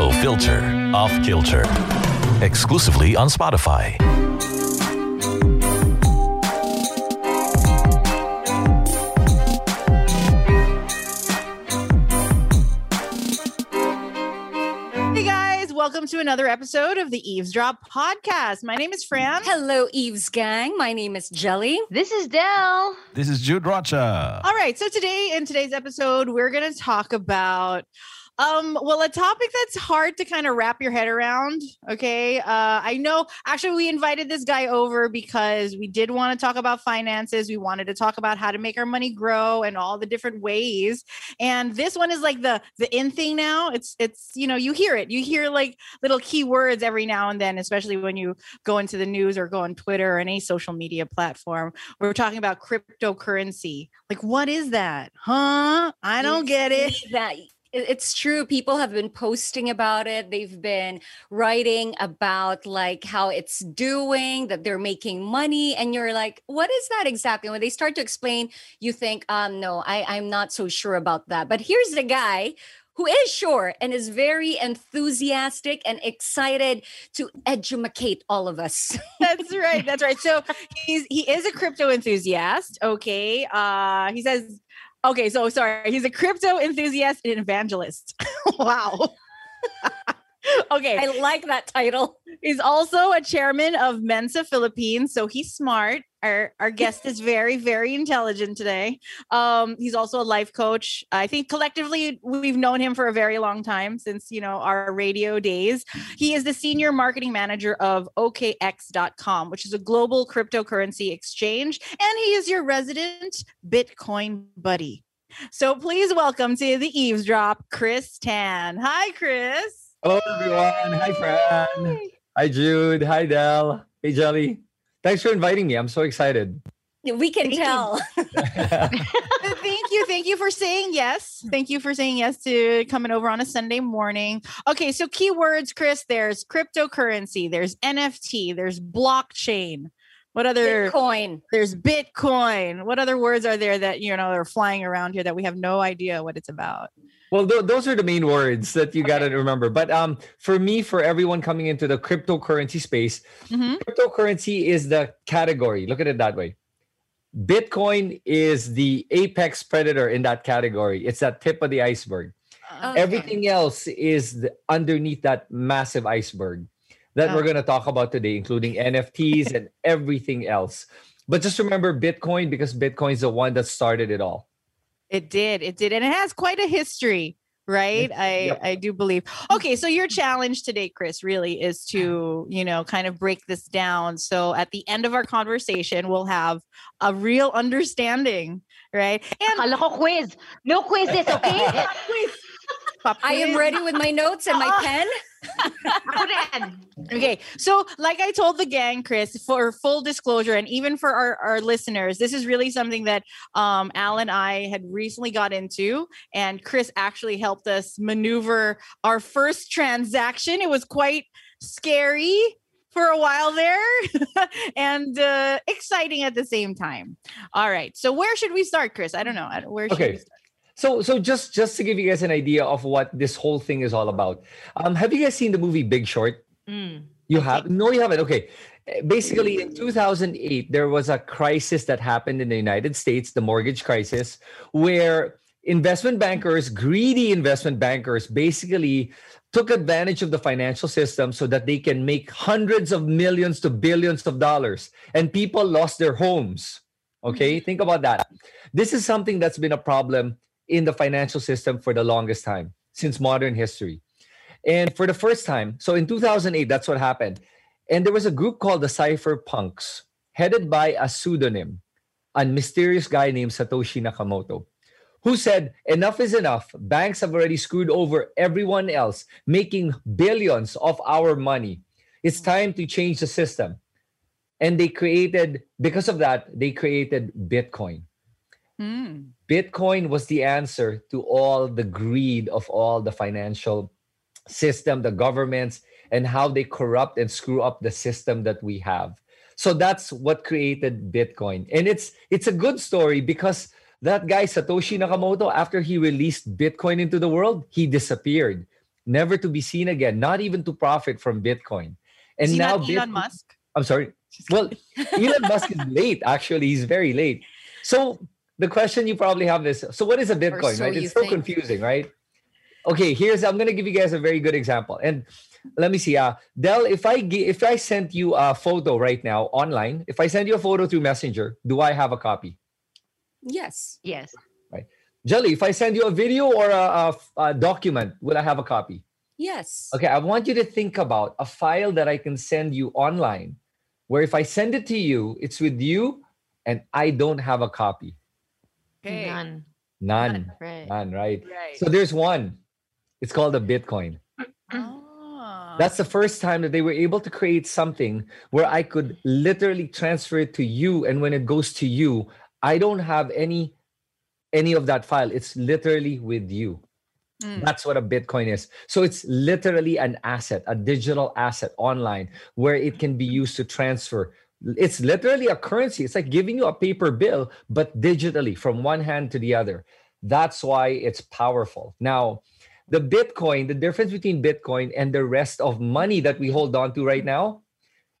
No filter, off kilter. Exclusively on Spotify. Hey guys, welcome to another episode of the Eavesdrop podcast. My name is Fran. Hello, Eve's gang. My name is Jelly. This is Dell. This is Jude Rocha. All right, so today in today's episode, we're going to talk about um well a topic that's hard to kind of wrap your head around okay? Uh i know actually we invited this guy over because we did want to talk about finances we wanted to talk about how to make our money grow and all the different ways and this one is like the the in thing now it's it's you know you hear it you hear like little keywords every now and then especially when you go into the news or go on twitter or any social media platform we're talking about cryptocurrency like what is that huh? I don't get it. That it- it's true. People have been posting about it. They've been writing about like how it's doing, that they're making money, and you're like, what is that exactly? When they start to explain, you think, um, no, I, I'm not so sure about that. But here's the guy who is sure and is very enthusiastic and excited to educate all of us. that's right that's right so he's he is a crypto enthusiast okay uh he says okay so sorry he's a crypto enthusiast and evangelist. Wow. Okay. I like that title. he's also a chairman of mensa philippines so he's smart our our guest is very very intelligent today um he's also a life coach i think collectively we've known him for a very long time since you know our radio days he is the senior marketing manager of okx.com which is a global cryptocurrency exchange and he is your resident bitcoin buddy so please welcome to the eavesdrop chris tan hi chris Hello, everyone. Hi, Fran. Hi, Jude. Hi, dell Hey, Jelly. Thanks for inviting me. I'm so excited. We can Thank you. tell. thank you thank you for saying yes thank you for saying yes to coming over on a sunday morning okay so keywords chris there's cryptocurrency there's nft there's blockchain what other Bitcoin. there's bitcoin what other words are there that you know are flying around here that we have no idea what it's about Well, th- those are the main words that you got to remember. But um, for me, for everyone coming into the cryptocurrency space, Mhm. cryptocurrency is the category. Look at it that way. Bitcoin is the apex predator in that category. It's that tip of the iceberg. Uh, Everything else is the, underneath that massive iceberg that we're going to talk about today, including NFTs and everything else. But just remember Bitcoin because Bitcoin is the one that started it all. It did. It did. And it has quite a history, right? I Yep. I do believe. Okay, so your challenge today, Chris, really is to, you know, kind of break this down. So at the end of our conversation, we'll have a real understanding, right? And Kala ko quiz. No quizzes, okay? I am ready with my notes and my pen. Okay, so like I told the gang, Chris, for full disclosure, and even for our, our listeners, this is really something that um, Al and I had recently got into, and Chris actually helped us maneuver our first transaction. It was quite scary. for a while there and uh, exciting at the same time. All right. So where should we start, Chris? I don't know. Where should Okay. So, so just just to give you guys an idea of what this whole thing is all about. Um, have you guys seen the movie Big Short? Mm. You have? No, you haven't. Okay. Basically, in 2008, there was a crisis that happened in the United States, the mortgage crisis, where investment bankers, greedy investment bankers, basically took advantage of the financial system so that they can make hundreds of millions to billions of dollars. And people lost their homes. Okay. Think about that. This is something that's been a problem in the financial system for the longest time since modern history. And for the first time, so in 2008, that's what happened. And there was a group called the Cypherpunks, headed by a pseudonym, a mysterious guy named Satoshi Nakamoto, who said, Enough is enough. Banks have already screwed over everyone else, making billions of our money. It's time to change the system. And they created, because of that, they created Bitcoin. Hmm. Bitcoin was the answer to all the greed of all the financial system, the governments, and how they corrupt and screw up the system that we have. So that's what created Bitcoin. And it's it's a good story because that guy Satoshi Nakamoto after he released Bitcoin into the world, he disappeared, never to be seen again, not even to profit from Bitcoin. And now Elon Bitcoin- Musk? I'm sorry. Well, Elon Musk is late. Actually, he's very late. So the question you probably have is: So what is a Bitcoin? so right? you It's so think. confusing, right? Okay, here's I'm gonna give you guys a very good example. And let me see. Uh, dell if I gi- if I sent you a photo right now online, if I send you a photo through Messenger, do I have a copy? Yes. Yes. Right. Jelly, if I send you a video or a document, will I have a copy? Yes. Okay, I want you to think about a file that I can send you online, where if I send it to you, it's with you, and I don't have a copy. Okay. None. None. Right. None, right? Right. So there's one. It's called a Bitcoin. Ah. That's the first time that they were able to create something where I could literally transfer it to you. And when it goes to you, I don't have any any of that file. It's literally with you. Mm. That's what a Bitcoin is. So it's literally an asset, a digital asset online where it can be used to transfer. It's literally a currency. It's like giving you a paper bill, but digitally from one hand to the other. That's why it's powerful. Now, the Bitcoin, the difference between Bitcoin and the rest of money that we hold on to right now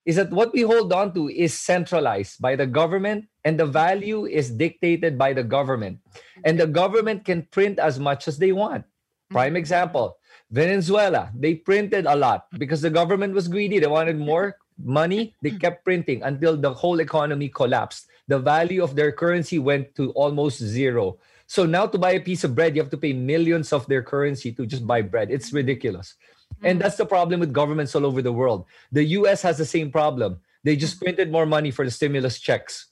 is that what we hold on to is centralized by the government and the value is dictated by the government. And the government can print as much as they want. Prime mm-hmm. example Venezuela, they printed a lot because the government was greedy. They wanted more money. They mm-hmm. kept printing until the whole economy collapsed. The value of their currency went to almost zero. So now to buy a piece of bread, you have to pay millions of their currency to just buy bread. It's mm-hmm. ridiculous. Mm-hmm. And that's the problem with governments all over the world. The US has the same problem. They just printed more money for the stimulus checks.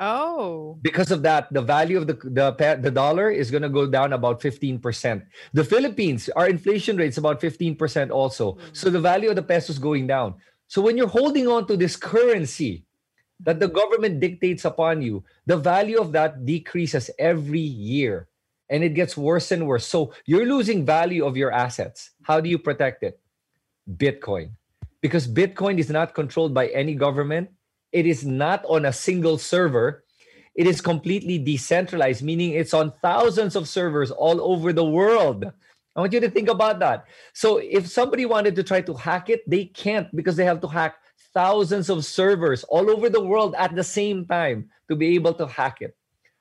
Oh. Because of that, the value of the the, the dollar is going to go down about 15%. The Philippines, our inflation rate is about 15% also. So the value of the peso is going down. So when you're holding on to this currency that the government dictates upon you, the value of that decreases every year and it gets worse and worse. So you're losing value of your assets. How do you protect it? Bitcoin. Because Bitcoin is not controlled by any government. It is not on a single server. It is completely decentralized, meaning it's on thousands of servers all over the world. I want you to think about that. So if somebody wanted to try to hack it, they can't because they have to hack thousands of servers all over the world at the same time to be able to hack it.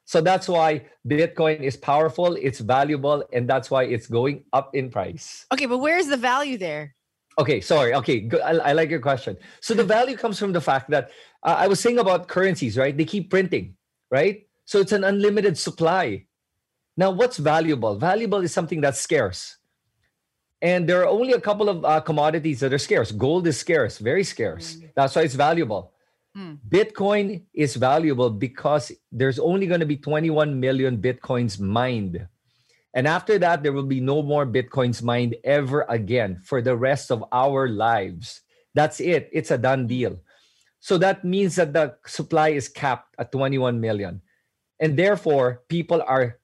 So that's why Bitcoin is powerful, it's valuable, and that's why it's going up in price. Okay, but where's the value there? Okay, sorry. Okay. I, I like your question. So the value comes from the fact that uh, I was saying about currencies, right? They keep printing, right? So it's an unlimited supply. Now, what's valuable? Valuable is something that's scarce. And there are only a couple of uh, commodities that are scarce. Gold is scarce, very scarce. That's why it's valuable. Mm. Bitcoin is valuable because there's only going to be 21 million Bitcoins mined. And after that, there will be no more Bitcoins mined ever again for the rest of our lives. That's it. It's a done deal. So that means that the supply is capped at 21 million. And therefore, people are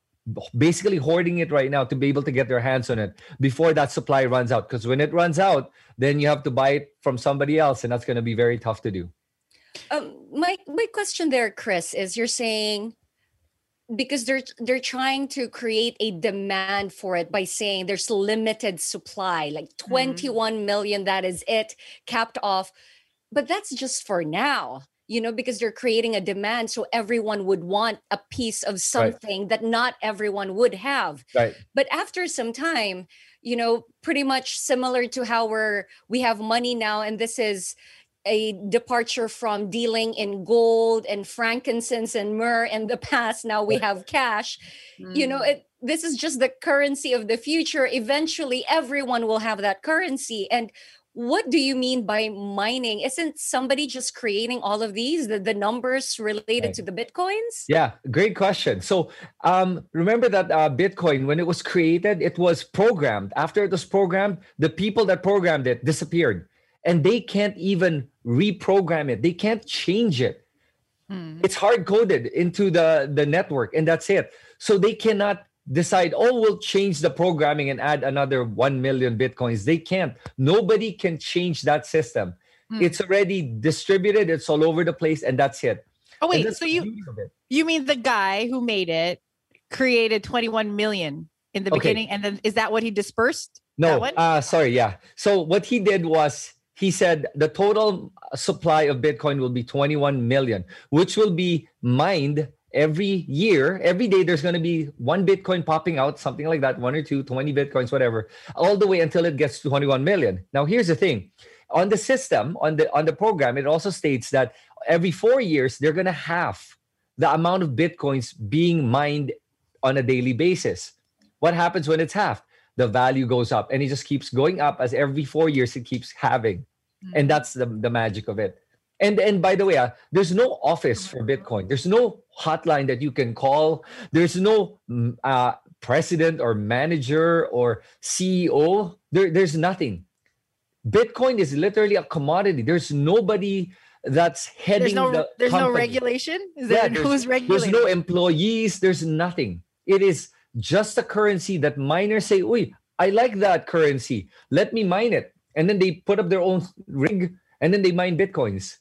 basically hoarding it right now to be able to get their hands on it before that supply runs out. Because when it runs out, then you have to buy it from somebody else, and that's going to be very tough to do. Um, my my question there, Chris, is you're saying because they're they're trying to create a demand for it by saying there's limited supply, like 21 million, that is it, capped off. But that's just for now, you know, because they're creating a demand so everyone would want a piece of something that not everyone would have. Right. But after some time, you know, pretty much similar to how we're we have money now, and this is a departure from dealing in gold and frankincense and myrrh in the past. Now we have cash. You know, mm. it, this is just the currency of the future. Eventually, everyone will have that currency. And what do you mean by mining? Isn't somebody just creating all of these, the, the numbers related Right. to the bitcoins? Yeah, great question. So um, remember that uh, Bitcoin, when it was created, it was programmed. After it was programmed, the people that programmed it disappeared, and they can't even reprogram it. They can't change it. It's hard coded into the the network, and that's it. So they cannot decide, oh, we'll change the programming and add another one million bitcoins. They can't. Nobody can change that system. It's already distributed. It's all over the place, and that's it. Oh wait, so you beauty of it. you mean the guy who made it created 21 million in the Okay. beginning and then is that what he dispersed? No, uh, sorry, yeah. So what he did was he said the total supply of Bitcoin will be 21 million, which will be mined every year. Every day there's going to be one Bitcoin popping out, something like that, one or two, 20 Bitcoins, whatever, all the way until it gets to 21 million. Now here's the thing. On the system, on the on the program, it also states that every four years they're going to halve the amount of Bitcoins being mined on a daily basis. What happens when it's halved? The value goes up and it just keeps going up as every four years it keeps halving. And hmm. that's the, the magic of it. And and by the way, uh, there's no office for Bitcoin. There's no hotline that you can call. There's no mm, uh, president or manager or CEO. There, there's nothing. Bitcoin is literally a commodity. There's nobody that's heading There's no the there's no regulation? Is Yeah, there there's- who's There's no employees. There's nothing. It is just a currency that miners say, "Oi, I like that currency. Let me mine it." And then they put up their own rig, and then they mine bitcoins.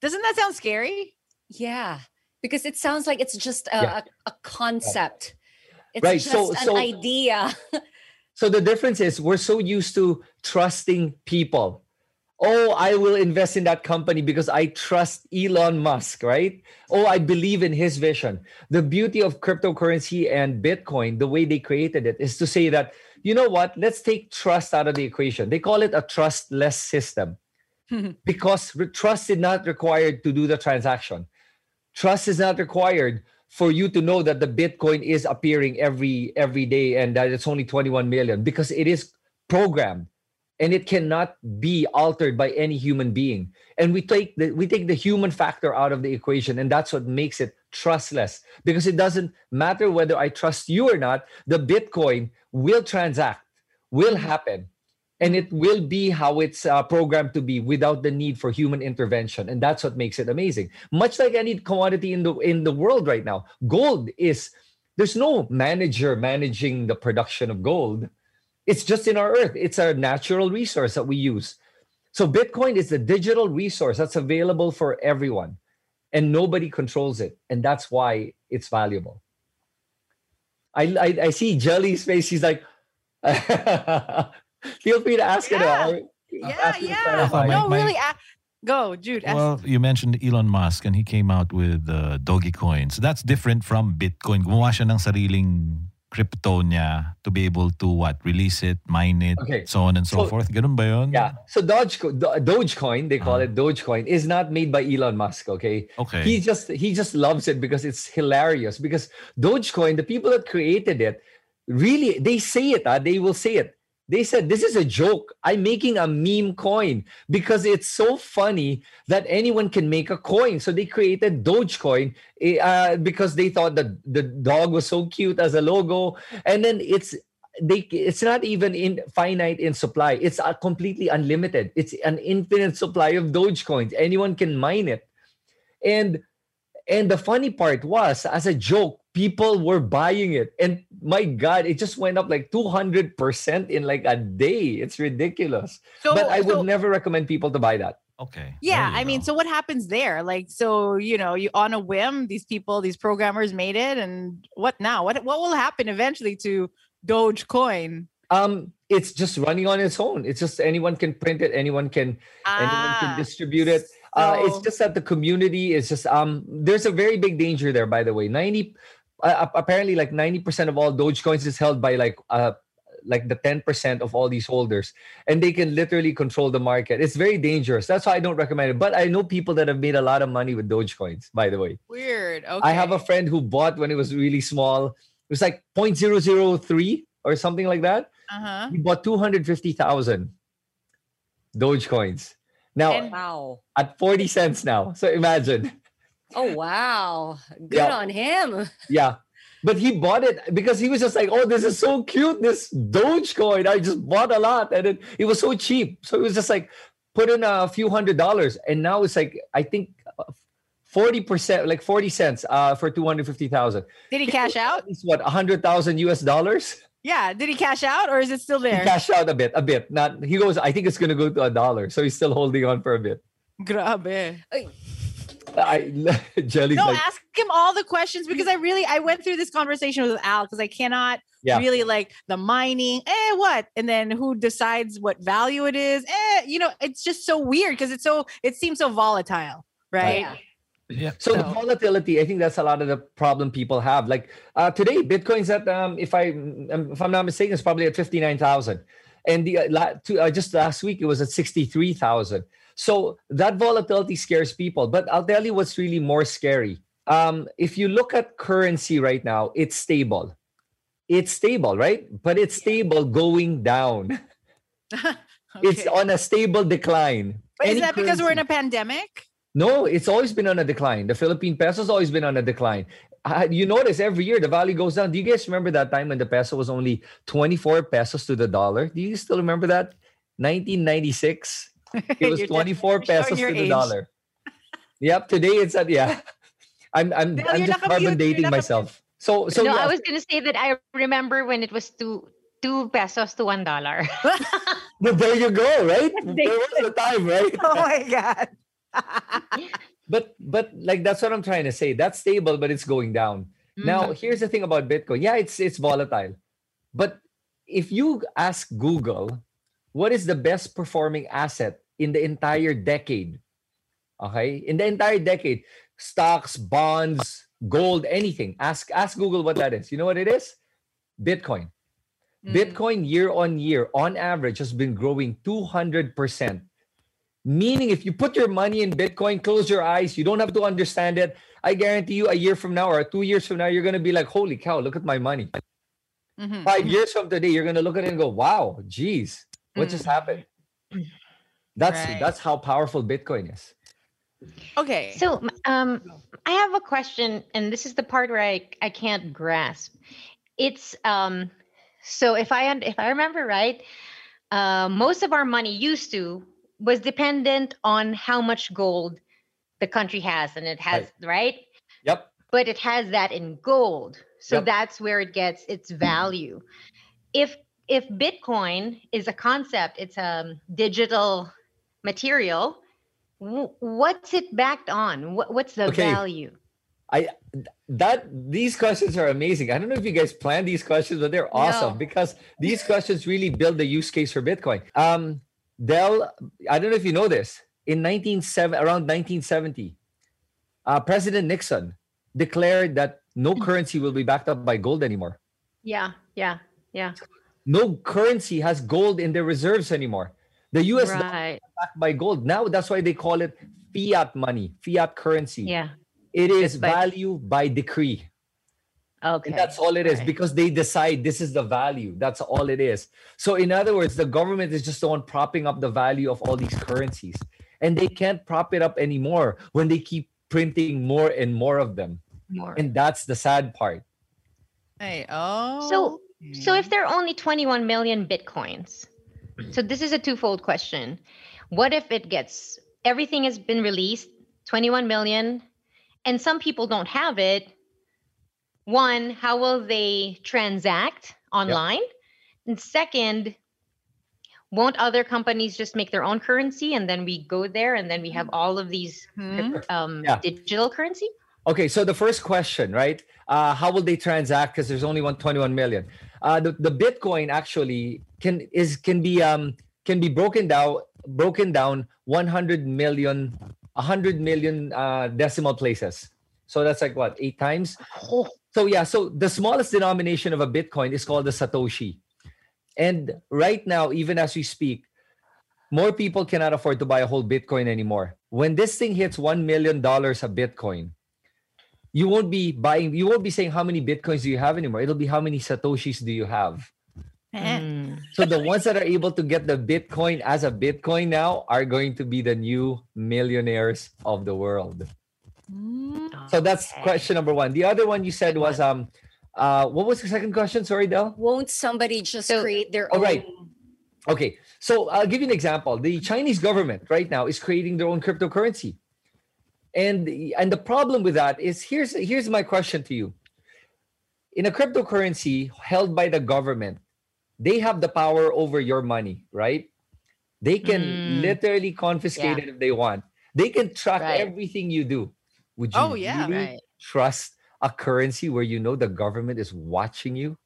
Doesn't that sound scary? Yeah, because it sounds like it's just a, Yeah. a, a concept. It's Right, just so- an so- idea. So the difference is we're so used to trusting people. Oh, I will invest in that company because I trust Elon Musk, right? Oh, I believe in his vision. The beauty of cryptocurrency and Bitcoin, the way they created it, is to say that, you know what, let's take trust out of the equation. They call it a trustless system because trust is not required to do the transaction. Trust is not required for you to know that the Bitcoin is appearing every every day and that it's only 21 million because it is programmed and it cannot be altered by any human being. And we take the we take the human factor out of the equation, and that's what makes it trustless because it doesn't matter whether I trust you or not. The Bitcoin will transact, will happen, and it will be how it's uh, programmed to be without the need for human intervention and that's what makes it amazing. Much like any commodity in the in the world right now gold is there's no manager managing the production of gold. It's just in our earth. It's a natural resource that we use. So bitcoin is the digital resource that's available for everyone and nobody controls it and that's why it's valuable. I i, I see jelly's face. He's like feel free to ask it Yeah. Yeah, it to yeah. clarify. My- no, my- really. a- go, Jude. ask- Well, you mentioned Elon Musk and he came out with uh, Doge coins. That's different from Bitcoin. Gumawa siya ng sariling crypto niya to be able to what? Release it, mine it, Okay. so on and so, So- forth. Ganun ba yun? Yeah. So Dogecoin, Do- Dogecoin, they call Uh-huh. it Dogecoin, is not made by Elon Musk. Okay. Okay. He just he just loves it because it's hilarious. Because Dogecoin, the people that created it, really they say it. Uh, they will say it. They said this is a joke. I'm making a meme coin because it's so funny that anyone can make a coin. So they created Dogecoin eh, uh, because they thought that the dog was so cute as a logo, and then it's they it's not even in finite in supply. It's a completely unlimited. It's an infinite supply of dogecoins. Anyone can mine it. And and the funny part was as a joke people were buying it. And my God, it just went up like 200% in like a day. It's ridiculous. So, but I would so- never recommend people to buy that. Okay. Yeah, there you I mean, so what happens there? Like, so you know, you on a whim, these people, these programmers made it, and what now? What what will happen eventually to Dogecoin? Um, it's just running on its own. It's just anyone can print it, anyone can anyone can Ah, distribute it. Uh, it's just that the community is just um. There's a very big danger there, by the way. Ninety, uh, apparently, like ninety percent of all Dogecoins is held by like uh like the ten percent of all these holders, and they can literally control the market. It's very dangerous. That's why I don't recommend it. But I know people that have made a lot of money with Dogecoins. By the way, weird. Okay. I have a friend who bought when it was really small. It was like 0.003 or something like that. Uh huh. He bought 250,000 Dogecoins. Now And- Wow. at 40 cents now. So imagine. Oh wow. Good Yeah. on him. Yeah. But he bought it because he was just like, oh, this is so cute. This Dogecoin. I just bought a lot. And it, it was so cheap. So it was just like, put in a few hundred dollars. And now it's like, I think uh, 40%, like 40 cents uh, for 250,000. Did he cash out? It's what, 100,000 US dollars? Yeah. Did he cash out, or is it still He there? cashed out a bit, a bit. Not he goes. I think it's gonna go to a dollar, so he's still holding on for a bit. Grabe. I Jelly's No, like, ask him all the questions because I really I went through this conversation with Al because I cannot Yeah. really like the mining, eh, what? And then who decides what value it is? Eh, you know, it's just so weird because it's so it seems so volatile, right? Yeah. yeah. so the volatility. I think that's a lot of the problem people have. Like uh, today, Bitcoin's at um, if I um, if I'm not mistaken, it's probably at fifty nine thousand, and the uh, la- to, uh, just last week it was at sixty three thousand. So that volatility scares people. But I'll tell you what's really more scary. Um, if you look at currency right now, it's stable. It's stable, right? But it's stable going down. It's on a stable decline. But is that because we're in a pandemic? No, it's always been on a decline. The Philippine peso's always been on a decline. Uh, you notice every year the value goes down. Do you guys remember that time when the peso was only 24 pesos to the dollar? Do you still remember that? 1996. It was 24 pesos to the age. dollar. Yep, today it's at yeah. I'm I'm, Dale, I'm you're just not carbon computer, dating not myself. So so no, yeah, I was gonna say that I remember when it was two two pesos to one dollar. but there you go, right? there was a time, right? oh my god. But but like that's what I'm trying to say. That's stable, but it's going down. Now, mm-hmm. here's the thing about Bitcoin. Yeah, it's it's volatile. But if you ask Google, what is the best performing asset in the entire decade? Okay? In the entire decade, stocks, bonds, gold, anything. Ask ask Google what that is. You know what it is? Bitcoin. Bitcoin year on year, on average, has been growing 200%. Meaning, if you put your money in Bitcoin, close your eyes, you don't have to understand it. I guarantee you, a year from now or two years from now, you're going to be like, holy cow, look at my money. Mhm. Five years from today, you're going to look at it and go, wow, geez, what just happened? That's Right. that's how powerful Bitcoin is. Okay. So, um, I have a question, and this is the part where I I can't grasp. It's um, so if I if I remember right, uh, most of our money used to was dependent on how much gold the country has, and it has right. Yep. But it has that in gold, so Yep. that's where it gets its value. If if Bitcoin is a concept, it's a digital material. What's it backed on? What's the Okay. value? I that these questions are amazing. I don't know if you guys planned these questions, but they're awesome No. because these questions really build the use case for Bitcoin. Um, Dell, I don't know if you know this. In 197 around 1970, uh, President Nixon declared that no currency will be backed up by gold anymore. Yeah, yeah, yeah. No currency has gold in their reserves anymore. The U.S. dollar Right. is backed by gold. Now that's why they call it fiat money, fiat currency. Yeah. It is by- value by decree. Okay. And that's all it is Right. because they decide this is the value. That's all it is. So, in other words, the government is just the one propping up the value of all these currencies. And they can't prop it up anymore when they keep printing more and more of them. More. And that's the sad part. Hey, oh. So, so if there are only 21 million bitcoins, so this is a twofold question. What if it gets everything has been released, 21 million, and some people don't have it? one, how will they transact online? And second, won't other companies just make their own currency and then we go there and then we have all of these Hmm? um, Yeah. digital currency? Okay, so the first question, right? Uh, how will they transact? Because there's only 121 million. Uh, the, the Bitcoin actually can is can be um can be broken down broken down 100 million 100 million uh, decimal places. So that's like what eight times. So yeah, so the smallest denomination of a Bitcoin is called the Satoshi. And right now, even as we speak, more people cannot afford to buy a whole Bitcoin anymore. When this thing hits one million dollars a Bitcoin, you won't be buying. You won't be saying how many Bitcoins do you have anymore. It'll be how many Satoshis do you have. Mm. So the ones that are able to get the Bitcoin as a Bitcoin now are going to be the new millionaires of the world. So that's Okay. question number one. The other one you said was um, uh, what was the second question? Sorry, Del. Won't somebody just So- create their Oh, own? right. Okay, so I'll give you an example. The Chinese government right now is creating their own cryptocurrency, and and the problem with that is here's here's my question to you. In a cryptocurrency held by the government, they have the power over your money, right? They can Mm. literally confiscate Yeah. it if they want. They can track Right. everything you do. Would you Oh, yeah. really Right. trust a currency where you know the government is watching you?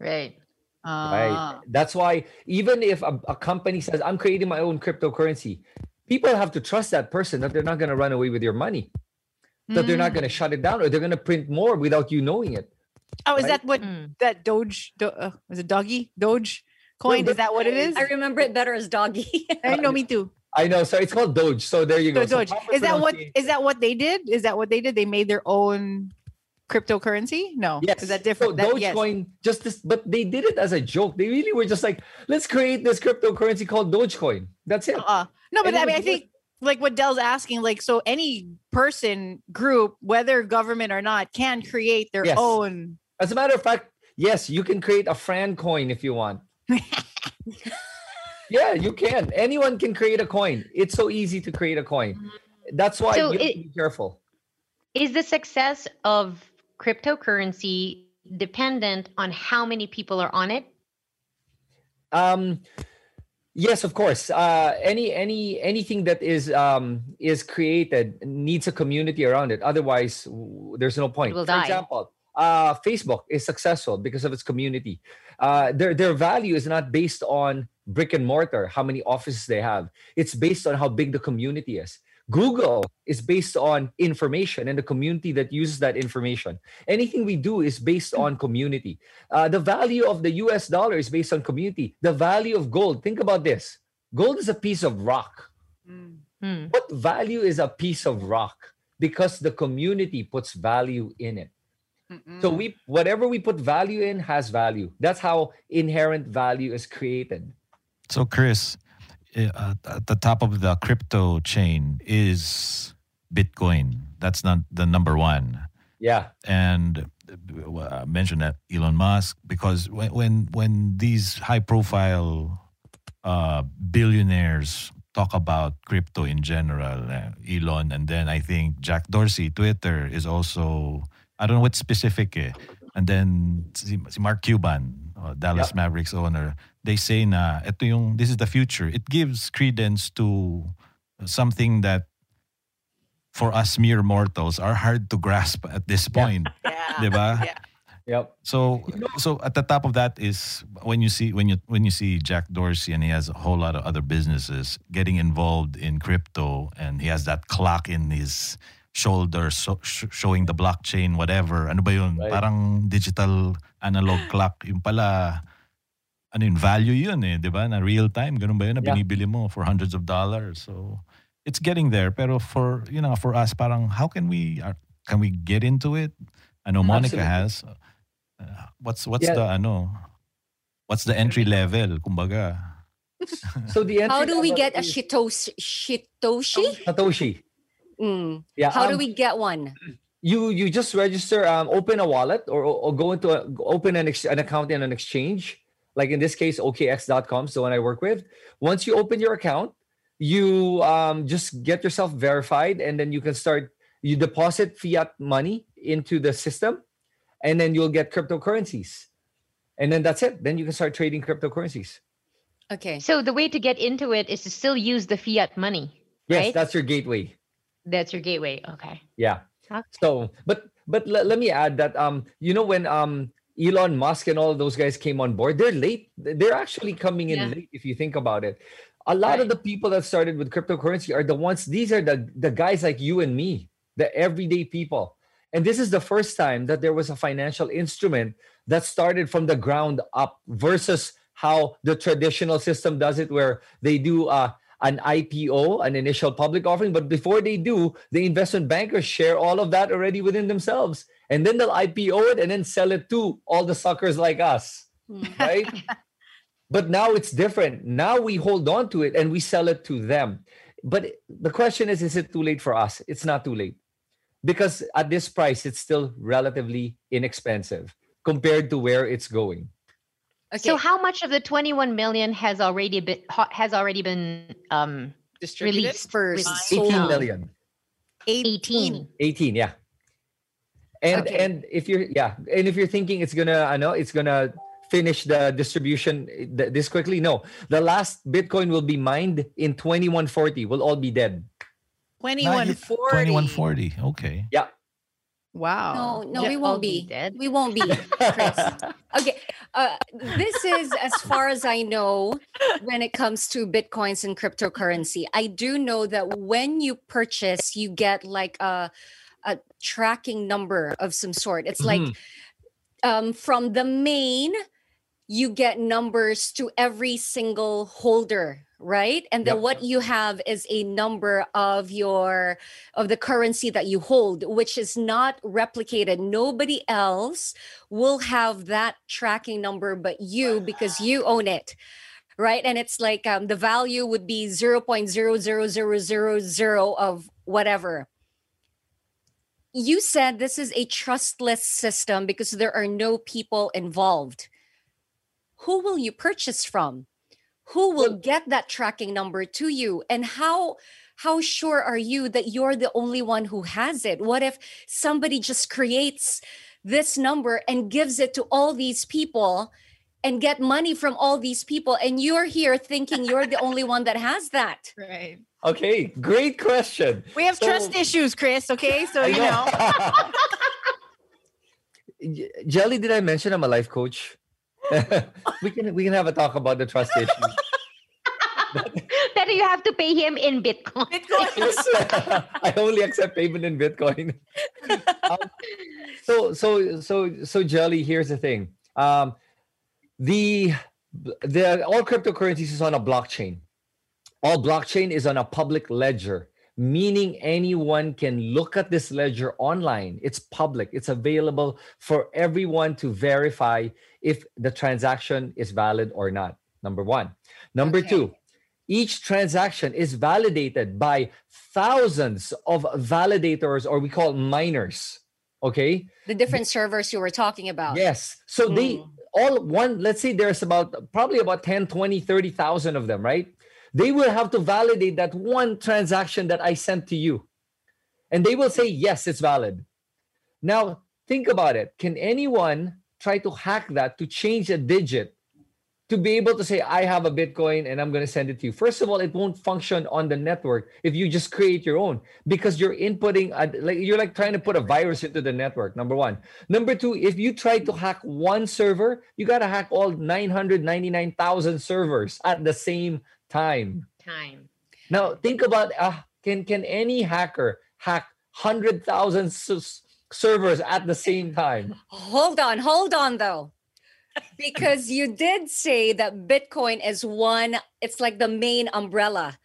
Right. Right. Ah. That's why even if a, a company says, I'm creating my own cryptocurrency, people have to trust that person that they're not going to run away with your money, that they're not going to shut it down, or they're going to print more without you knowing it. Oh, is Right? that what Mm. that Doge? Do, uh, was it Doggy Doge coin? but- is that what it is? I remember it better as doggy. I know me too. I know. So it's called Doge. So there you go. So So Doge. proper Is that what is that what they did? Is that what they did? They made their own cryptocurrency? No. Yes. Is that different? So That- yes. Dogecoin, just this, but they did it as a joke. They really were just like, let's create this cryptocurrency called Dogecoin. That's it. Uh, no, but And I mean, I think like what Dell's asking, like, so any person, group, whether government or not, can create their Yes. own. As a matter of fact, yes, you can create a Fran coin if you want. yeah, you can. Anyone can create a coin. It's so easy to create a coin. That's why So you have it- to be careful. Is the success of cryptocurrency dependent on how many people are on it? Um, yes, of course. Uh, any any anything that is um is created needs a community around it. Otherwise, w- there's no point. will For die. example, uh, Facebook is successful because of its community. Uh, their their value is not based on brick and mortar, how many offices they have. It's based on how big the community is. Google is based on information and the community that uses that information. Anything we do is based on community. Uh, the value of the US dollar is based on community. The value of gold, think about this gold is a piece of rock. Hmm. What value is a piece of rock? Because the community puts value in it. So we whatever we put value in has value. That's how inherent value is created. So, Chris, uh, at the top of the crypto chain is Bitcoin. That's not the number one. Yeah. And uh, I mentioned that Elon Musk because when when, when these high profile uh, billionaires talk about crypto in general, uh, Elon, and then I think Jack Dorsey, Twitter is also I don't know what's specific, eh. and then si Mark Cuban, uh, Dallas Yep. Mavericks owner, they say na ito yung this is the future. It gives credence to something that for us mere mortals are hard to grasp at this point. Yeah. Diba? Yeah. Yep. So so at the top of that is when you see when you when you see Jack Dorsey and he has a whole lot of other businesses getting involved in crypto and he has that clock in his shoulder so, sh- showing the blockchain whatever ano ba yun Right. parang digital analog clock yung pala ano yun value yun eh di ba na real time ganun ba yun na Yeah. binibili mo for hundreds of dollars so it's getting there pero for you know for us parang how can we uh, can we get into it I know Monica Absolutely. has uh, what's what's Yeah. the ano what's the entry level kumbaga So the How do we level get a shitoshi? Shitoshi? Satoshi? Mm. Yeah. How do um, we get one? you you just register um open a wallet or, or go into a, open an, ex, an account in an exchange like in this case okx.com is the one i work with once you open your account you um just get yourself verified and then you can start you deposit fiat money into the system, and then you'll get cryptocurrencies, and then that's it. Then you can start trading cryptocurrencies. Okay. So the way to get into it is to still use the fiat money. Yes, right? that's your gateway. That's your gateway. Okay. Yeah. Okay. So, but but le- let me add that um, you know, when um Elon Musk and all those guys came on board, they're late. They're actually coming in Yeah. late if you think about it. A lot of the people that started with cryptocurrency are the ones. These are the the guys like you and me, the everyday people. And this is the first time that there was a financial instrument that started from the ground up versus how the traditional system does it, where they do uh, an IPO, an initial public offering. But before they do, the investment bankers share all of that already within themselves. And then they'll IPO it and then sell it to all the suckers like us, hmm. right? but now it's different. Now we hold on to it and we sell it to them. But the question is, is it too late for us? It's not too late because at this price, it's still relatively inexpensive compared to where it's going. Okay. So how much of the 21 million has already been has already been um Distributed released? For Released. so 18 18. 18 yeah and Okay. and if you're yeah and if you're thinking it's gonna i know it's gonna finish the distribution eh, this quickly no the last bitcoin will be mined in 2140 we'll all be dead 2140. 2140. Okay. yeah Wow. No, no, Yeah, we I'll won't be be. dead. We won't be, Chris. Okay. Uh, this is as far as I know when it comes to bitcoins and cryptocurrency. I do know that when you purchase, you get like a a tracking number of some sort. It's like Mhm. um, from the main, you get numbers to every single holder, right? And then Yep. what you have is a number of your of the currency that you hold, which is not replicated. Nobody else will have that tracking number but you because you own it. Right. And it's like um, the value would be 0.00000 of whatever you said this is a trustless system because there are no people involved. Who will you purchase from? Who will Well- get that tracking number to you? And how how sure are you that you're the only one who has it? What if somebody just creates this number and gives it to all these people and get money from all these people and you're here thinking you're the only one that has that? Right. okay great question We have So- trust issues, Chris. Okay. So, I you know. J- jelly did i mention i'm a life coach we can we can have a talk about the trust issue Better you have to pay him in Bitcoin. I only accept payment in Bitcoin. Um, so so so so Jelly, here's the thing. Um, the the all cryptocurrencies is on a blockchain. All blockchain is on a public ledger, meaning anyone can look at this ledger online. It's public. It's available for everyone to verify if the transaction is valid or not. Number one. Number Okay. two, each transaction is validated by thousands of validators, or we call miners. Okay. The different servers you were talking about. Yes. So they Mm. all one, let's say there's about probably about 10, 20, 30,000 of them, right? They will have to validate that one transaction that I sent to you. And they will say, yes, it's valid. Now, think about it. Can anyone try to hack that to change a digit to be able to say, I have a Bitcoin and I'm going to send it to you? First of all, it won't function on the network if you just create your own because you're inputting, a, like you're like trying to put a virus into the network, number one. Number two, if you try to hack one server, you got to hack all 999,000 servers at the same time. Time. Now, think about uh, can can any hacker hack 100,000 s- servers at the same time? Hold on, hold on though. Because you did say that Bitcoin is one, it's like the main umbrella.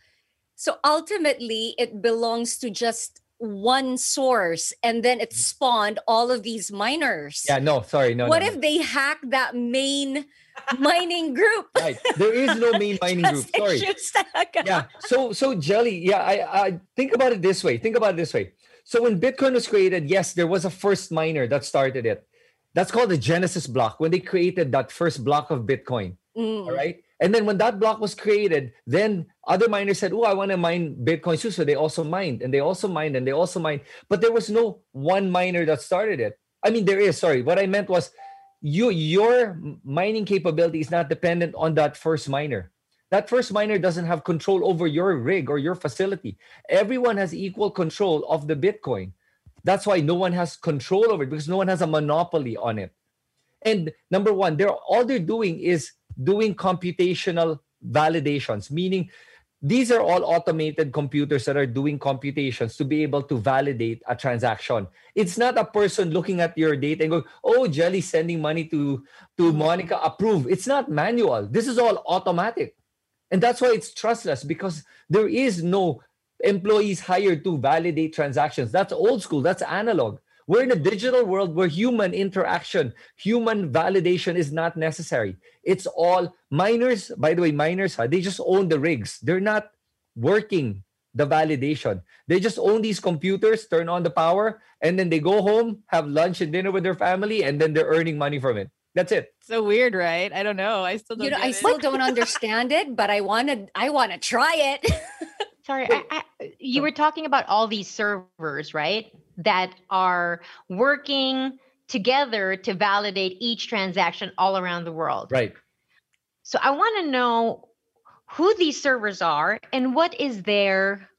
So ultimately, it belongs to just one source and then it spawned all of these miners. Yeah, no, sorry, no. what no, if they hack that main mining group? right? There is no main mining group. Sorry. issues to hack up. yeah so so jelly yeah I, I think about it this way think about it this way so when bitcoin was created yes there was a first miner that started it that's called the genesis block when they created that first block of bitcoin Mm. All right. And then when that block was created, then other miners said, Oh, I want to mine Bitcoin too. So they also mined and they also mined and they also mined. But there was no one miner that started it. I mean, there is, sorry. What I meant was you your mining capability is not dependent on that first miner. That first miner doesn't have control over your rig or your facility. Everyone has equal control of the Bitcoin. That's why no one has control over it because no one has a monopoly on it. And number one, they're all they're doing is doing computational validations, meaning these are all automated computers that are doing computations to be able to validate a transaction. It's not a person looking at your data and going, "Oh, Jelly sending money to to mm-hmm. Monica, approve." It's not manual. This is all automatic, and that's why it's trustless because there is no employees hired to validate transactions. That's old school. That's analog. We're in a digital world where human interaction, human validation is not necessary. It's all miners, by the way, miners, they just own the rigs. They're not working the validation. They just own these computers, turn on the power, and then they go home, have lunch and dinner with their family, and then they're earning money from it. That's it. So weird, right? I don't know. I still don't. You know, get I it. still don't understand it, but I want to. I want to try it. Sorry, I, I, you were talking about all these servers, right? That are working together to validate each transaction all around the world. Right. So I want to know who these servers are and what is their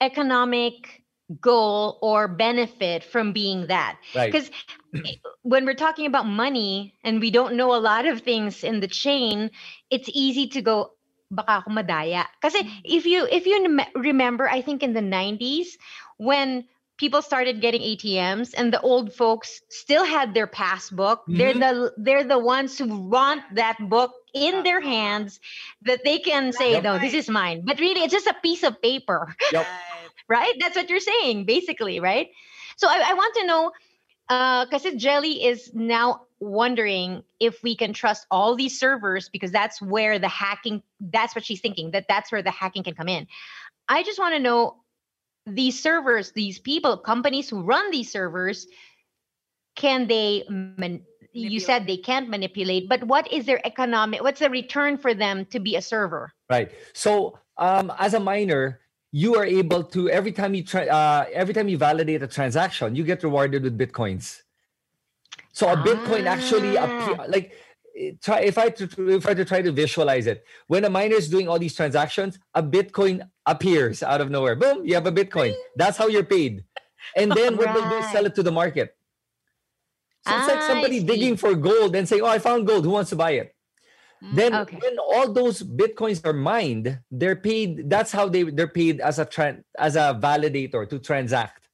economic goal or benefit from being that. Right. Because eh, when we're talking about money and we don't know a lot of things in the chain, it's easy to go baka ako madaya. Kasi mm. if you if you rem- remember, I think in the 90s when people started getting ATMs and the old folks still had their passbook, they're mm-hmm. the they're the ones who want that book in their hands that they can say, Yep. no, this is mine. But really, it's just a piece of paper Yep. right? That's what you're saying, basically, right? So I, I want to know, uh, because Jelly is now wondering if we can trust all these servers because that's where the hacking. That's what she's thinking that that's where the hacking can come in. I just want to know these servers, these people, companies who run these servers, can they? Man- you said they can't manipulate, but what is their economic? What's the return for them to be a server? Right. So um, as a miner, you are able to every time you try uh, every time you validate a transaction, you get rewarded with bitcoins. So a bitcoin actually Ah. appear like try if I to, if I to try to visualize it when a miner is doing all these transactions, a bitcoin appears out of nowhere. Boom, you have a bitcoin. That's how you're paid. And then what they'll do is sell it to the market. So it's like Ah, somebody digging for gold and saying, "Oh, I found gold. Who wants to buy it?" then Okay. when all those bitcoins are mined they're paid that's how they they're paid as a tran as a validator to transact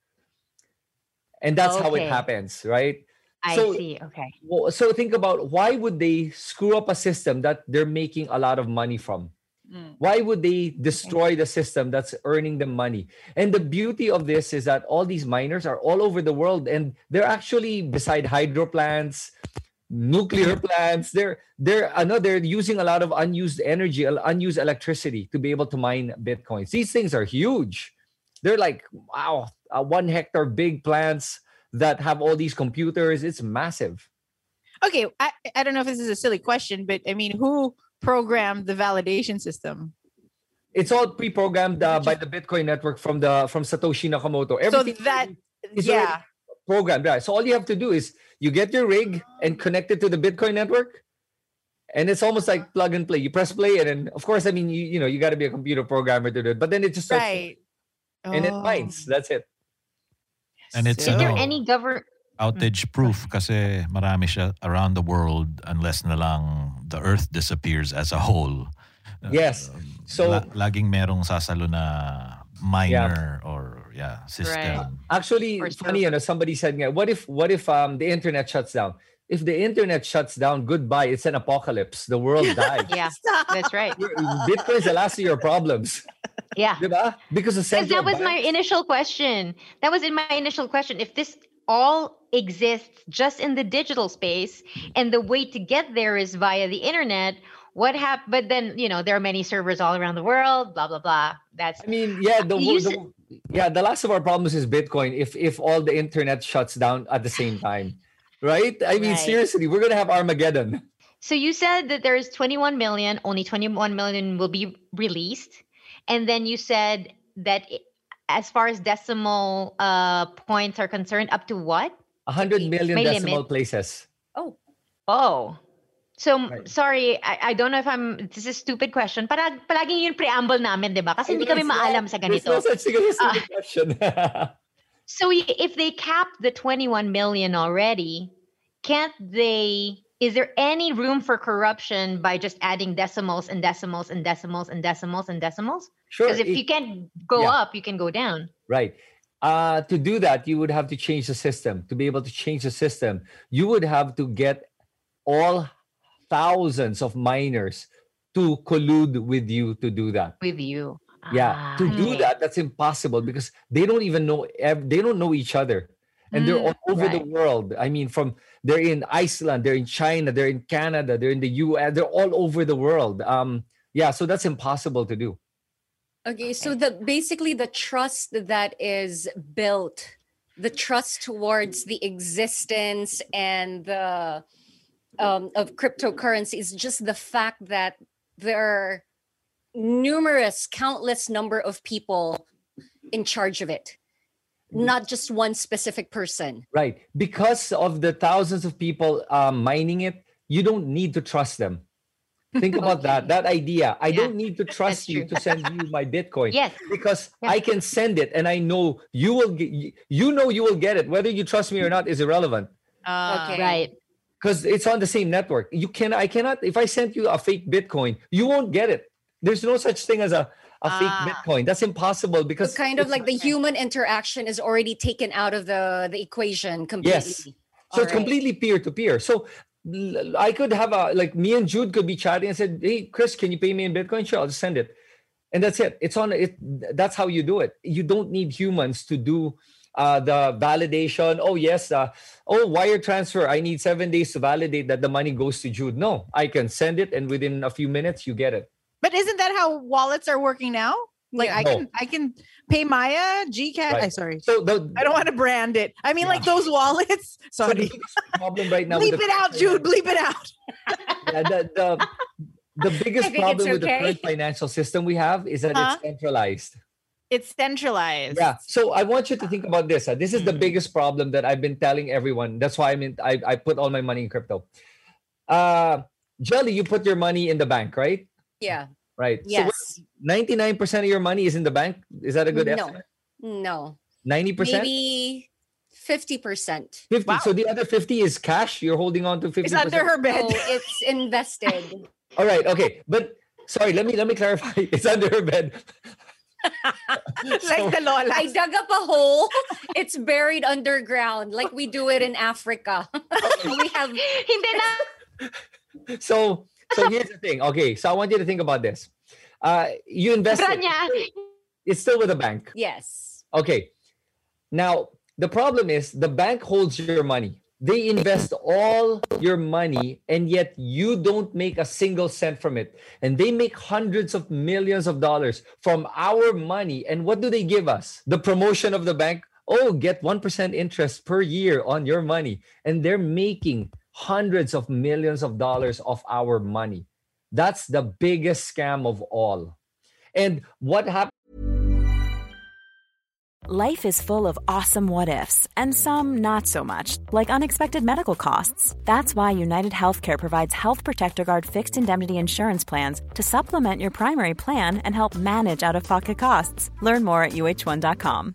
and that's how it happens right I So- see. Okay. Well, so think about why would they screw up a system that they're making a lot of money from Mm. why would they destroy the system that's earning them money? And the beauty of this is that all these miners are all over the world and they're actually beside hydro plants nuclear plants. They're they're they're using a lot of unused energy uh, unused electricity to be able to mine bitcoins. These things are huge. They're like wow uh, one hectare big plants that have all these computers. It's massive. Okay, I, I don't know if this is a silly question, but I mean, who programmed the validation system? it's all pre-programmed uh, by the bitcoin network from the from satoshi nakamoto everything so that, is yeah, programmed right so all you have to do is you get your rig and connect it to the bitcoin network and it's almost like plug and play you press play and then of course i mean you you know you got to be a computer programmer to do it but then it just starts right. and it Oh, mines that's it And it's, Is there any government? Outage proof kasi marami siya around the world unless na lang the earth disappears as a whole. Uh, Yes. So- la- laging merong sasalo na miner or yeah, system. actually Or funny you know somebody said nga, what if what if um the internet shuts down if the internet shuts down goodbye it's an apocalypse the world dies Yeah, that's right. Your- bitcoin's the last of your problems Yeah. diba? because the central that was my initial question. That was in my initial question. If this all exists just in the digital space and the way to get there is via the internet, what happened? But then, you know, there are many servers all around the world, blah, blah, blah. That's I mean, yeah, the, the yeah, the last of our problems is Bitcoin. If if all the internet shuts down at the same time, right? I mean, Right. seriously, we're gonna have Armageddon. So you said that there is 21 million, only 21 million will be released. And then you said that i- as far as decimal uh, points are concerned, up to what? 100 million decimal limit. places. Oh, Oh. So, Right. sorry, I, I don't know if I'm, this is a stupid question. Parag, palaging yung preamble namin, di ba? Kasi hindi I know, kami maalam not- sa There's ganito. no such thing as a stupid ah. question. So if they cap the 21 million already, can't they is there any room for corruption by just adding decimals and decimals and decimals and decimals and decimals? sure. Because if it- you can't go yeah. up, you can go down. Right. Uh, to do that, you would have to change the system. To be able to change the system, you would have to get all thousands of miners to collude with you to do that. With you. Yeah, to do Ah, that, that's impossible because they don't even know. They don't know each other, and they're Mm, all over the world. I mean, from they're in Iceland, they're in China, they're in Canada, they're in the U.S. They're all over the world. Um, yeah, so that's impossible to do. Okay. So the basically the trust that is built, the trust towards the existence and the um, of cryptocurrency is just the fact that there are numerous, countless number of people in charge of it, not just one specific person. Right. Because of the thousands of people um, mining it, you don't need to trust them. Think about that. That idea. I Yeah, don't need to trust you to send you my Bitcoin. Yes. Because Yeah. I can send it and I know you will get you know you will get it. Whether you trust me or not is irrelevant. Uh, Okay. Right. Because it's on the same network. You can I cannot if I sent you a fake Bitcoin, you won't get it. There's no such thing as a, a Ah. fake Bitcoin. That's impossible So because kind of like the human interaction is already taken out of the the equation completely. Yes. So it's Alright. completely peer to peer. So l- I could have a like me and Jude could be chatting and said, "Hey, Chris, can you pay me in Bitcoin? Sure, I'll just send it." And that's it. It's on it. That's how you do it. You don't need humans to do uh, the validation. Oh yes, uh, oh wire transfer. I need seven days to validate that the money goes to Jude. No, I can send it, and within a few minutes you get it. But isn't that how wallets are working now? Like Yeah. I No. can I can pay Maya, Gcash. Right. I sorry. So the I don't want to brand it. I mean, like those wallets. Sorry. biggest problem right now. Bleep it out, Jude. Bleep it out. yeah, the, the, the biggest think it's problem with the okay. current financial system we have is that Huh? it's centralized. It's centralized. Yeah. So I want you to think about this. uh, This is the Mm. biggest problem that I've been telling everyone. That's why I mean I, I put all my money in crypto. Uh Jelly, you put your money in the bank, right? Yeah. Right. Yes. Ninety-nine percent of your money is in the bank. Is that a good no. estimate? No. Ninety percent, Maybe fifty percent. fifty. Wow. So the other fifty is cash. You're holding on to fifty. It's under her bed. Oh, it's invested. All right. Okay. But sorry. Let me let me clarify. It's under her bed. like the Lola. I dug up a hole. It's buried underground, like we do it in Africa. we have Hindi na. so so here's the thing. Okay so i want you to think about this. Uh you invest it's still with the bank. Yes. okay. Now the problem is the bank holds your money. They invest all your money and yet you don't make a single cent from it. And they make hundreds of millions of dollars from our money. And what do they give us? The promotion of the bank? Oh get 1% interest per year on your money. And they're making hundreds of millions of dollars of our money that's the biggest scam of all and what happened Life is full of awesome what ifs, and some not so much, like unexpected medical costs. That's why United Healthcare provides Health Protector Guard fixed indemnity insurance plans to supplement your primary plan and help manage out of pocket costs. Learn more at uh1.com.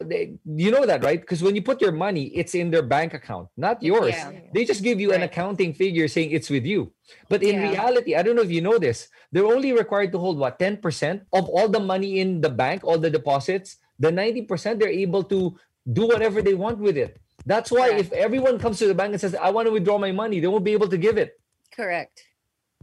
They, you know that, right? Because when you put your money, it's in their bank account, not yours. Yeah. They just give you an accounting figure saying it's with you. But in Yeah. reality, I don't know if you know this, they're only required to hold what 10% of all the money in the bank, all the deposits. The 90% they're able to do whatever they want with it. That's why Correct. if everyone comes to the bank and says, I want to withdraw my money, they won't be able to give it Correct.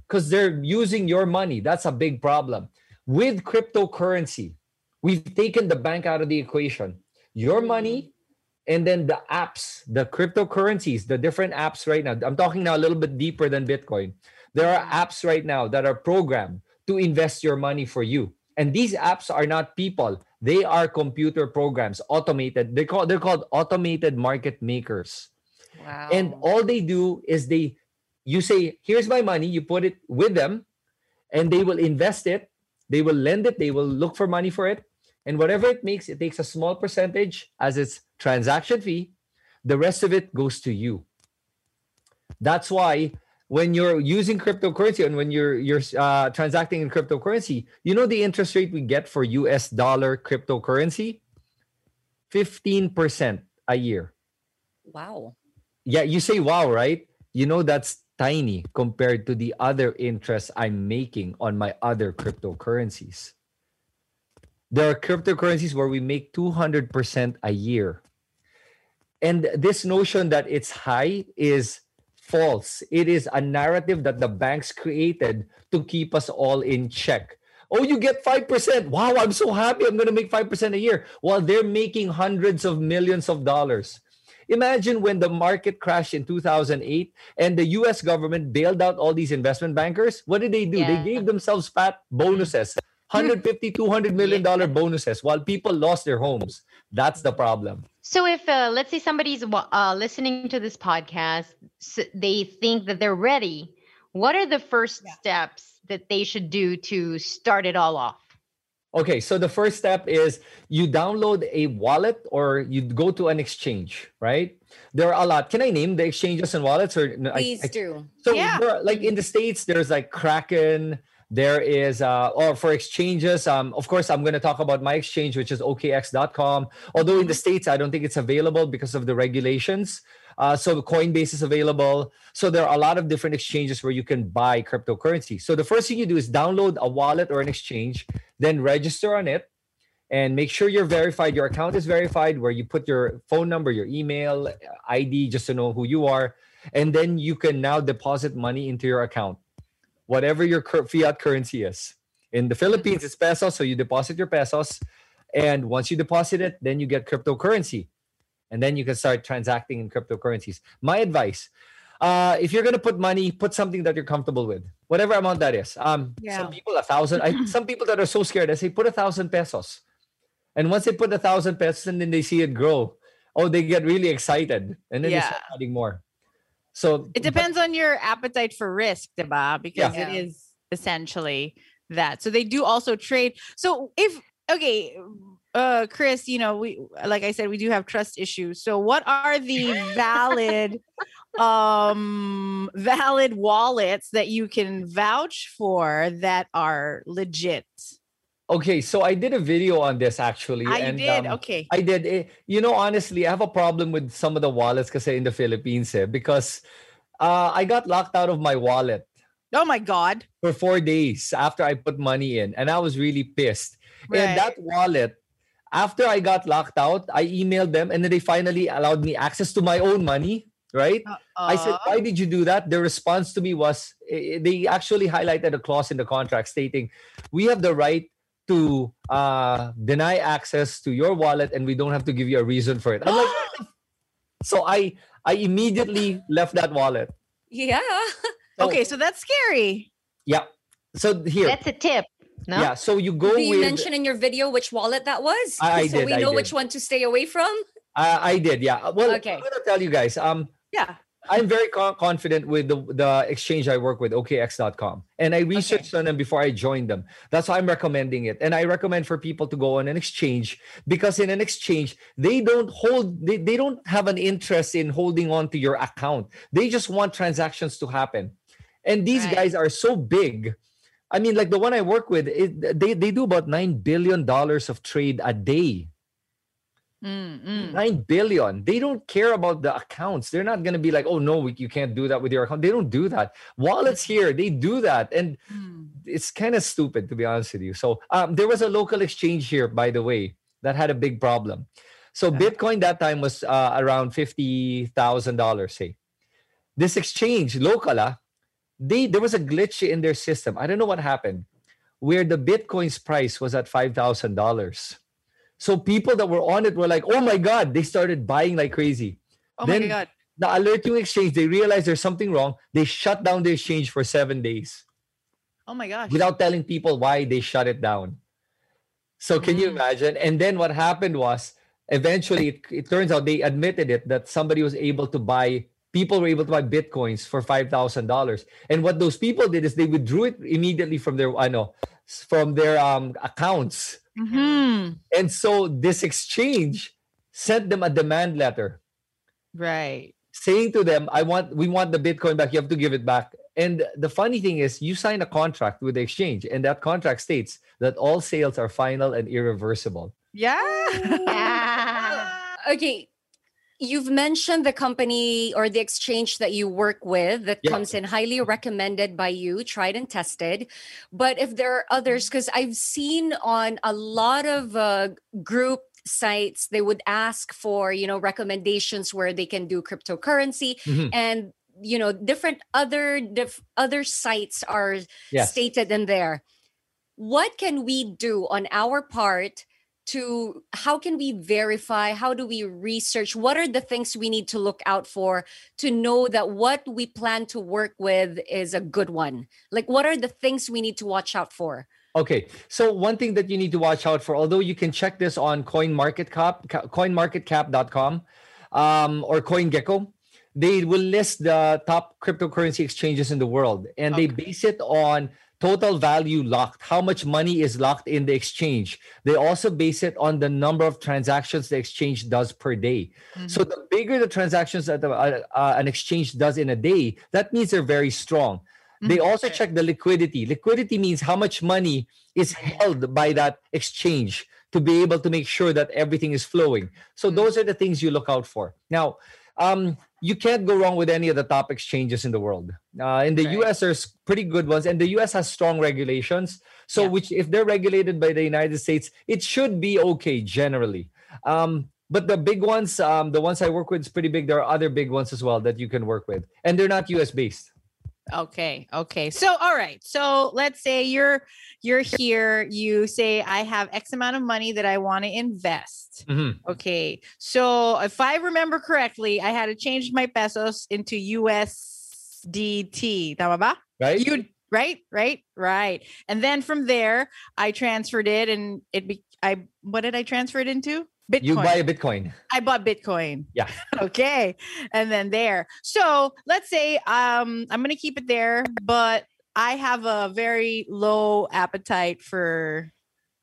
because they're using your money. That's a big problem. With cryptocurrency, we've taken the bank out of the equation. Your money and then the apps, the cryptocurrencies, the different apps right now. I'm talking now a little bit deeper than Bitcoin. There are apps right now that are programmed to invest your money for you. And these apps are not people. They are computer programs, automated. They call they're called automated market makers. Wow. And all they do is they you say, here's my money, you put it with them, and they will invest it, they will lend it, they will look for money for it. And whatever it makes, it takes a small percentage as its transaction fee. The rest of it goes to you. That's why when you're using cryptocurrency and when you're you're uh, transacting in cryptocurrency, you know the interest rate we get for US dollar cryptocurrency? 15% a year. wow. Yeah, you say wow, right? You know that's tiny compared to the other interest I'm making on my other cryptocurrencies. There are cryptocurrencies where we make 200% a year. And this notion that it's high is false. It is a narrative that the banks created to keep us all in check. Oh, you get 5%. Wow, I'm so happy. I'm going to make 5% a year while they're making hundreds of millions of dollars. Imagine when the market crashed in 2008 and the US government bailed out all these investment bankers. What did they do? They gave themselves fat bonuses 150, 200 million dollar bonuses while people lost their homes. That's the problem. So if uh, let's say somebody's uh, listening to this podcast, s- they think that they're ready. What are the first steps that they should do to start it all off? Okay, so the first step is you download a wallet or you go to an exchange, right? There are a lot. Can I name the exchanges and wallets or no, I- Please I- do. So Yeah. like in the states, there's like Kraken. There is uh or for exchanges, um, of course, I'm gonna talk about my exchange, which is okx.com. Although in the States, I don't think it's available because of the regulations. Uh, so Coinbase is available. So there are a lot of different exchanges where you can buy cryptocurrency. So the first thing you do is download a wallet or an exchange, then register on it and make sure you're verified. Your account is verified, where you put your phone number, your email, ID, just to know who you are. And then you can now deposit money into your account, whatever your cur- fiat currency is. In the Philippines, it's pesos. So you deposit your pesos. And once you deposit it, then you get cryptocurrency. And then you can start transacting in cryptocurrencies. My advice uh, if you're going to put money, put something that you're comfortable with, whatever amount that is. Um, Yeah. Some people, a thousand. I, some people that are so scared, I say, put a thousand pesos. And once they put a thousand pesos and then they see it grow, oh, they get really excited. And then they start Yeah. adding more. So It depends on your appetite for risk, diba? Because Yeah. it is essentially that. So they do also trade. So if okay, uh Chris, you know, we like I said, we do have trust issues. So what are the valid um valid wallets that you can vouch for that are legit? Okay, so I did a video on this actually. I and, did. um, okay. I did. Eh, You know, honestly, I have a problem with some of the wallets because in the Philippines, eh, because uh, I got locked out of my wallet oh my god. for four days after I put money in, and I was really pissed. Right. And that wallet, after I got locked out, I emailed them, and then they finally allowed me access to my own money. Right? I said, Uh, why did you do that? The response to me was eh, they actually highlighted a clause in the contract stating we have the right to uh, deny access to your wallet and we don't have to give you a reason for it. I'm like, so I I immediately left that wallet. Yeah. So- okay, so that's scary. Yeah. So here, That's a tip. No. yeah. So you go Do you with. mention in your video which wallet that was? I- I so did, we I know did. which one to stay away from. I, I did, yeah. Well, Okay. I'm gonna tell you guys. Um, Yeah. I'm very co- confident with the, the exchange I work with, OKX.com. And I researched on them before I joined them. That's why I'm recommending it. And I recommend for people to go on an exchange because in an exchange, they don't hold, they, they don't have an interest in holding on to your account. They just want transactions to happen. And these Right. guys are so big. I mean, like the one I work with, it, they, they do about $9 billion of trade a day. Mm, mm. Nine billion. They don't care about the accounts. They're not gonna be like, oh no, we- you can't do that with your account. They don't do that. Wallets here, they do that, and Mm. it's kind of stupid to be honest with you. So um, there was a local exchange here, by the way, that had a big problem. So Bitcoin that time was uh, around fifty thousand dollars. Say, this exchange local, ah, they there was a glitch in their system. I don't know what happened, where the Bitcoin's price was at five thousand dollars. So people that were on it were like, "Oh my god!" They started buying like crazy. Oh my god. The alerting exchange, they realized there's something wrong. They shut down the exchange for seven days Oh my gosh. without telling people why they shut it down. So can you Mm. imagine? And then what happened was eventually it, it turns out they admitted it that somebody was able to buy people were able to buy bitcoins for five thousand dollars. And what those people did is they withdrew it immediately from their I know from their um accounts. Mhm. And so this exchange sent them a demand letter Right. saying to them, I want we want the Bitcoin back. You have to give it back. And the funny thing is you sign a contract with the exchange, and that contract states that all sales are final and irreversible. Yeah. Okay. You've mentioned the company or the exchange that you work with that Yeah. comes in highly recommended by you, tried and tested. But if there are others, because I've seen on a lot of uh, group sites, they would ask for, you know, recommendations where they can do cryptocurrency Mhm. and, you know, different other diff- other sites are Yes. stated in there. What can we do on our part to how can we verify how do we research what are the things we need to look out for to know that what we plan to work with is a good one? Like what are the things we need to watch out for? Okay, so one thing that you need to watch out for, although you can check this on CoinMarketCap, ca- CoinMarketCap.com, um, or CoinGecko, they will list the top cryptocurrency exchanges in the world, and they base it on total value locked, how much money is locked in the exchange. They also base it on the number of transactions the exchange does per day. So the bigger the transactions that uh, uh, an exchange does in a day, that means they're very strong. They also check the liquidity. Liquidity means how much money is held by that exchange to be able to make sure that everything is flowing. So those are the things you look out for. Now, um, you can't go wrong with any of the top exchanges in the world. Uh, in the US, there's pretty good ones, and the US has strong regulations. So, which if they're regulated by the United States, it should be okay generally. Um, but the big ones, um, the ones I work with, is pretty big. There are other big ones as well that you can work with, and they're not US based. Okay. Okay. So all right. So let's say you're you're here, you say I have X amount of money that I want to invest. Mhm. Okay. So if I remember correctly, I had to change my pesos into USDT. Tama ba? Right? You right? Right? Right. And then from there, I transferred it and it be I what did I transfer it into? Bitcoin. You buy a Bitcoin. I bought Bitcoin. Yeah. okay. And then there. So let's say um I'm gonna keep it there, but I have a very low appetite for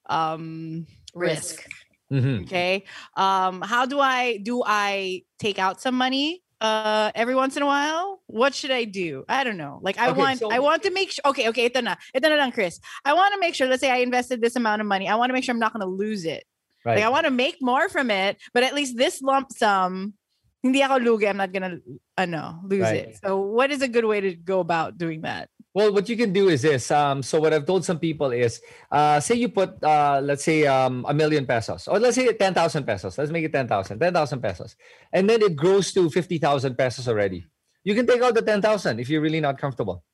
um risk. Mhm. Okay. Um, how do I do I take out some money uh every once in a while? What should I do? I don't know. Like I Okay, want so- I want to make sure okay, okay, ito na. Ito na lang, Chris. I want to make sure, let's say I invested this amount of money. I want to make sure I'm not gonna lose it. Right. Like I want to make more from it, but at least this lump sum, hindi ako lugi, I'm not gonna ano, lose Right. it. So what is a good way to go about doing that? Well, what you can do is this. Um, so what I've told some people is, uh, say you put, uh, let's say, um, a million pesos, or let's say ten thousand pesos. Let's make it 10,000, 10,000 pesos, and then it grows to fifty thousand pesos already. You can take out the ten thousand if you're really not comfortable.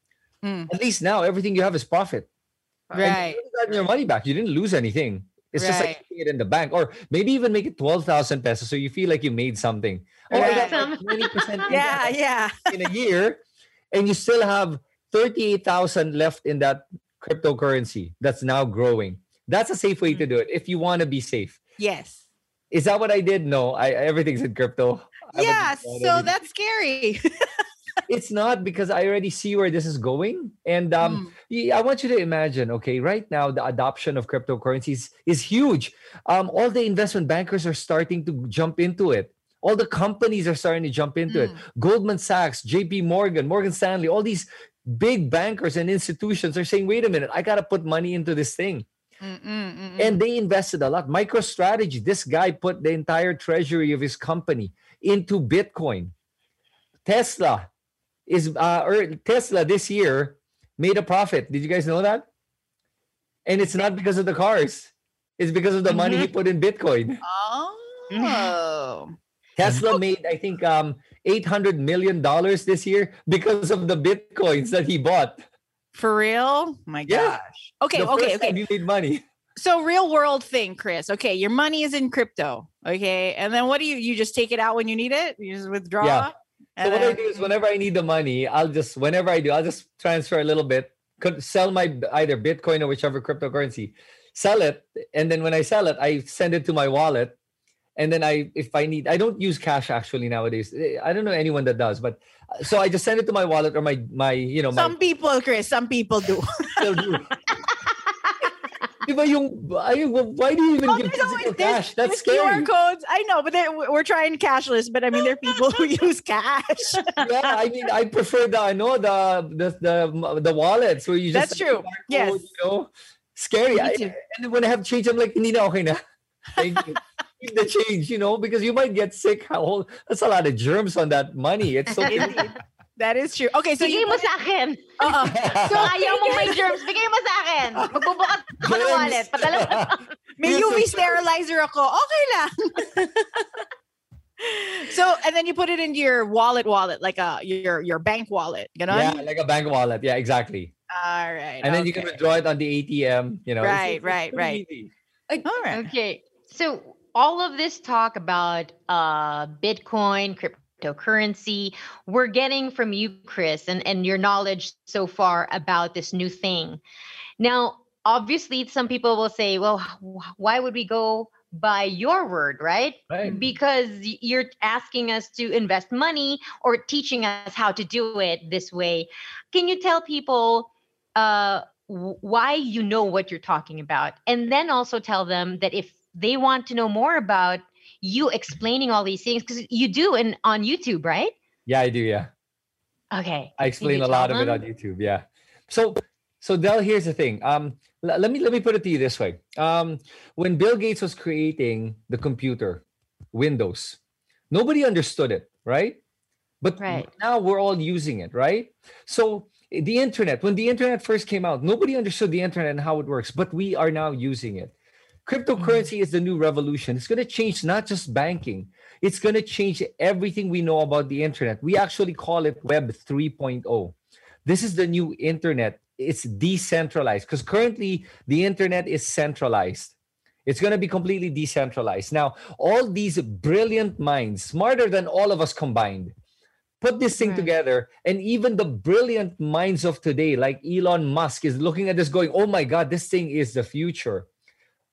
Mm. At least now everything you have is profit. And Right. you gotten your money back. You didn't lose anything. It's just like Right. keeping it in the bank, or maybe even make it twelve thousand pesos, so you feel like you made something. Oh, I got Right. twenty percent. Yeah, yeah. in a year, and you still have 38,000 left in that cryptocurrency that's now growing. That's a safe way to do mm. it if you want to be safe. Yes. Is that what I did? No, I everything's in crypto. I Yeah, so everything. that's scary. it's not because I already see where this is going. And Hmm. um, yeah, I want you to imagine, okay, right now the adoption of cryptocurrencies is huge. Um, all the investment bankers are starting to jump into it. All the companies are starting to jump into it. Goldman Sachs, JP Morgan, Morgan Stanley, all these big bankers and institutions are saying, wait a minute, I got to put money into this thing. Mm-mm-mm-mm. And they invested a lot. MicroStrategy, this guy put the entire treasury of his company into Bitcoin. Tesla is uh or Tesla this year made a profit. Did you guys know that? And it's not because of the cars. It's because of the money he put in Bitcoin. oh. Tesla made, I think, um, eight hundred million dollars this year because of the bitcoins that he bought. For real? My Yeah. gosh. Okay, The okay, okay. You made money. So real world thing, Chris. Okay, your money is in crypto. Okay. And then what do you you just take it out when you need it? You just withdraw? Yeah. So And what I then- do is whenever I need the money, I'll just whenever I do, I'll just transfer a little bit, could sell my either Bitcoin or whichever cryptocurrency, sell it, and then when I sell it, I send it to my wallet, and then I if I need, I don't use cash actually nowadays. Eh, I don't know anyone that does, but uh, so I just send it to my wallet or my my you know my some people, Chris, some people do. still Diba yung, ay, why do you even Oh, give physical cash? That's scary. QR codes. I know, but they're- we're trying cashless. But I mean, there are people who use cash. yeah, I mean, I prefer the I know the the the the wallets where you just That's true. Yes. you know, scary. I, and when I have change, I'm like, hindi na okay na. Thank you. The change, you know, because you might get sick. How that's a lot of germs on that money. It's so. That is true. Okay, so Bigay you mo sa akin. Uh-uh. So, ayaw mo may germs, bigay mo sa akin. Magbubukas ako ng wallet. Padala mo. May UV sterilizer ako. Okay lang. so, and then you put it into your wallet wallet, like a your your bank wallet. Ganon? yeah, like a bank wallet. Yeah, exactly. All right. And then you can withdraw it on the ATM. You know, Right, it's right, pretty right. easy. All right. Okay. So all of this talk about uh Bitcoin, cryptocurrency, we're getting from you, Chris, and, and your knowledge so far about this new thing. Now, obviously, some people will say, well, why would we go by your word, right? Right. Because you're asking us to invest money or teaching us how to do it this way. Can you tell people uh, why you know what you're talking about? And then also tell them that if they want to know more about you explaining all these things, because you do in on YouTube, right? Yeah, I do. Yeah. Okay. I explain a lot of it on? YouTube. Yeah. So, so Dell, here's the thing. Um, l- let me let me put it to you this way. Um, when Bill Gates was creating the computer, Windows, nobody understood it, right? But Right. now we're all using it, right? So the internet, when the internet first came out, nobody understood the internet and how it works, but we are now using it. Cryptocurrency mm-hmm. is the new revolution. It's going to change not just banking, it's going to change everything we know about the internet. We actually call it Web 3.0. This is the new internet. It's decentralized because currently the internet is centralized. It's going to be completely decentralized. Now, all these brilliant minds, smarter than all of us combined, put this thing Right. together. And even the brilliant minds of today, like Elon Musk, is looking at this going, oh my God, this thing is the future.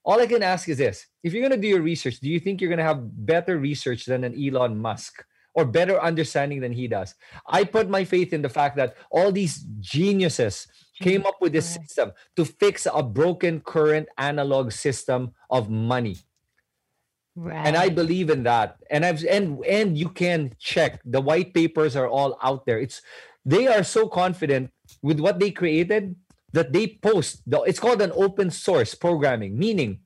All I can ask is this. If you're going to do your research, do you think you're going to have better research than an Elon Musk? Or better understanding than he does? I put my faith in the fact that all these geniuses came up with this system to fix a broken current analog system of money. Right. and i believe in that. And i've and and you can check. The white papers are all out there. It's they are so confident with what they created that they post the, it's called an open source programming meaning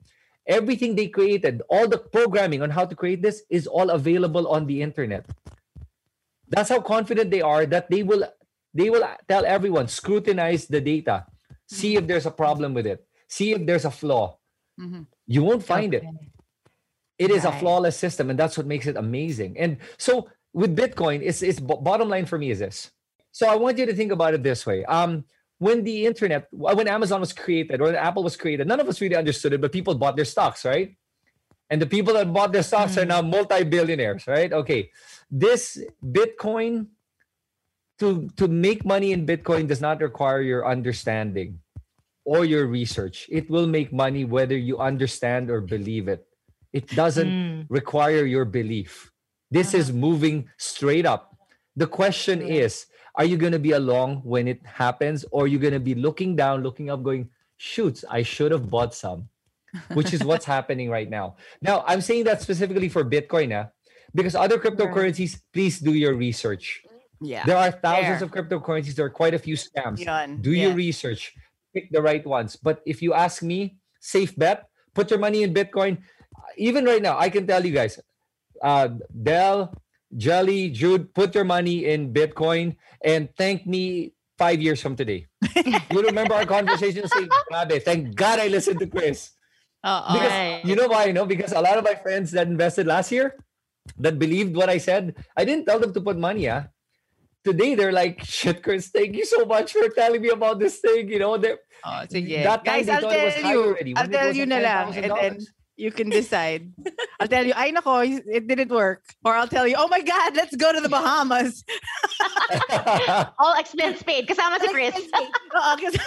everything they created all the programming on how to create this is all available on the internet. That's how confident they are that they will they will tell everyone scrutinize the data see if there's a problem with it see if there's a flaw. Mhm. you won't find it. Okay. it is a flawless system and that's what makes it amazing. And so with bitcoin it's, it's bottom line for me is this. So i want you to think about it this way. Um when the internet uh, when amazon was created or when apple was created none of us really understood it but people bought their stocks right? And the people that bought their stocks are mm-hmm. now multi-billionaires right? Okay. This bitcoin to to make money in bitcoin does not require your understanding or your research. It will make money whether you understand or believe it. It doesn't Mm. require your belief. This is uh-huh. moving straight up. The question is, are you going to be along when it happens or are you going to be looking down, looking up going, "Shoots, I should have bought some." Which is what's happening right now. Now, I'm saying that specifically for Bitcoin, ah, because other cryptocurrencies, please do your research. Yeah. There are thousands Fair. of cryptocurrencies. There are quite a few scams. Yun. Do your research. Pick the right ones. But if you ask me, safe bet, put your money in Bitcoin. Even right now, I can tell you guys, uh, Dell, Jelly, Jude, put your money in Bitcoin and thank me five years from today. you remember our conversation? Say, "Grabe, thank God I listened to Chris. Uh-oh. Because Right. you know why? No, because a lot of my friends that invested last year that believed what I said, I didn't tell them to put money. Ah. Today they're like, shit, Chris, thank you so much for telling me about this thing. You know, they're- Oh, sige. that time Guys, they I'll thought it was tell high already. I'll tell you na lang. And then $10,000. You can decide. I'll tell you, ay nako, it didn't work. Or I'll tell you, oh my God, let's go to the Bahamas. All expense paid. Kasama si Chris. Oo, kasi-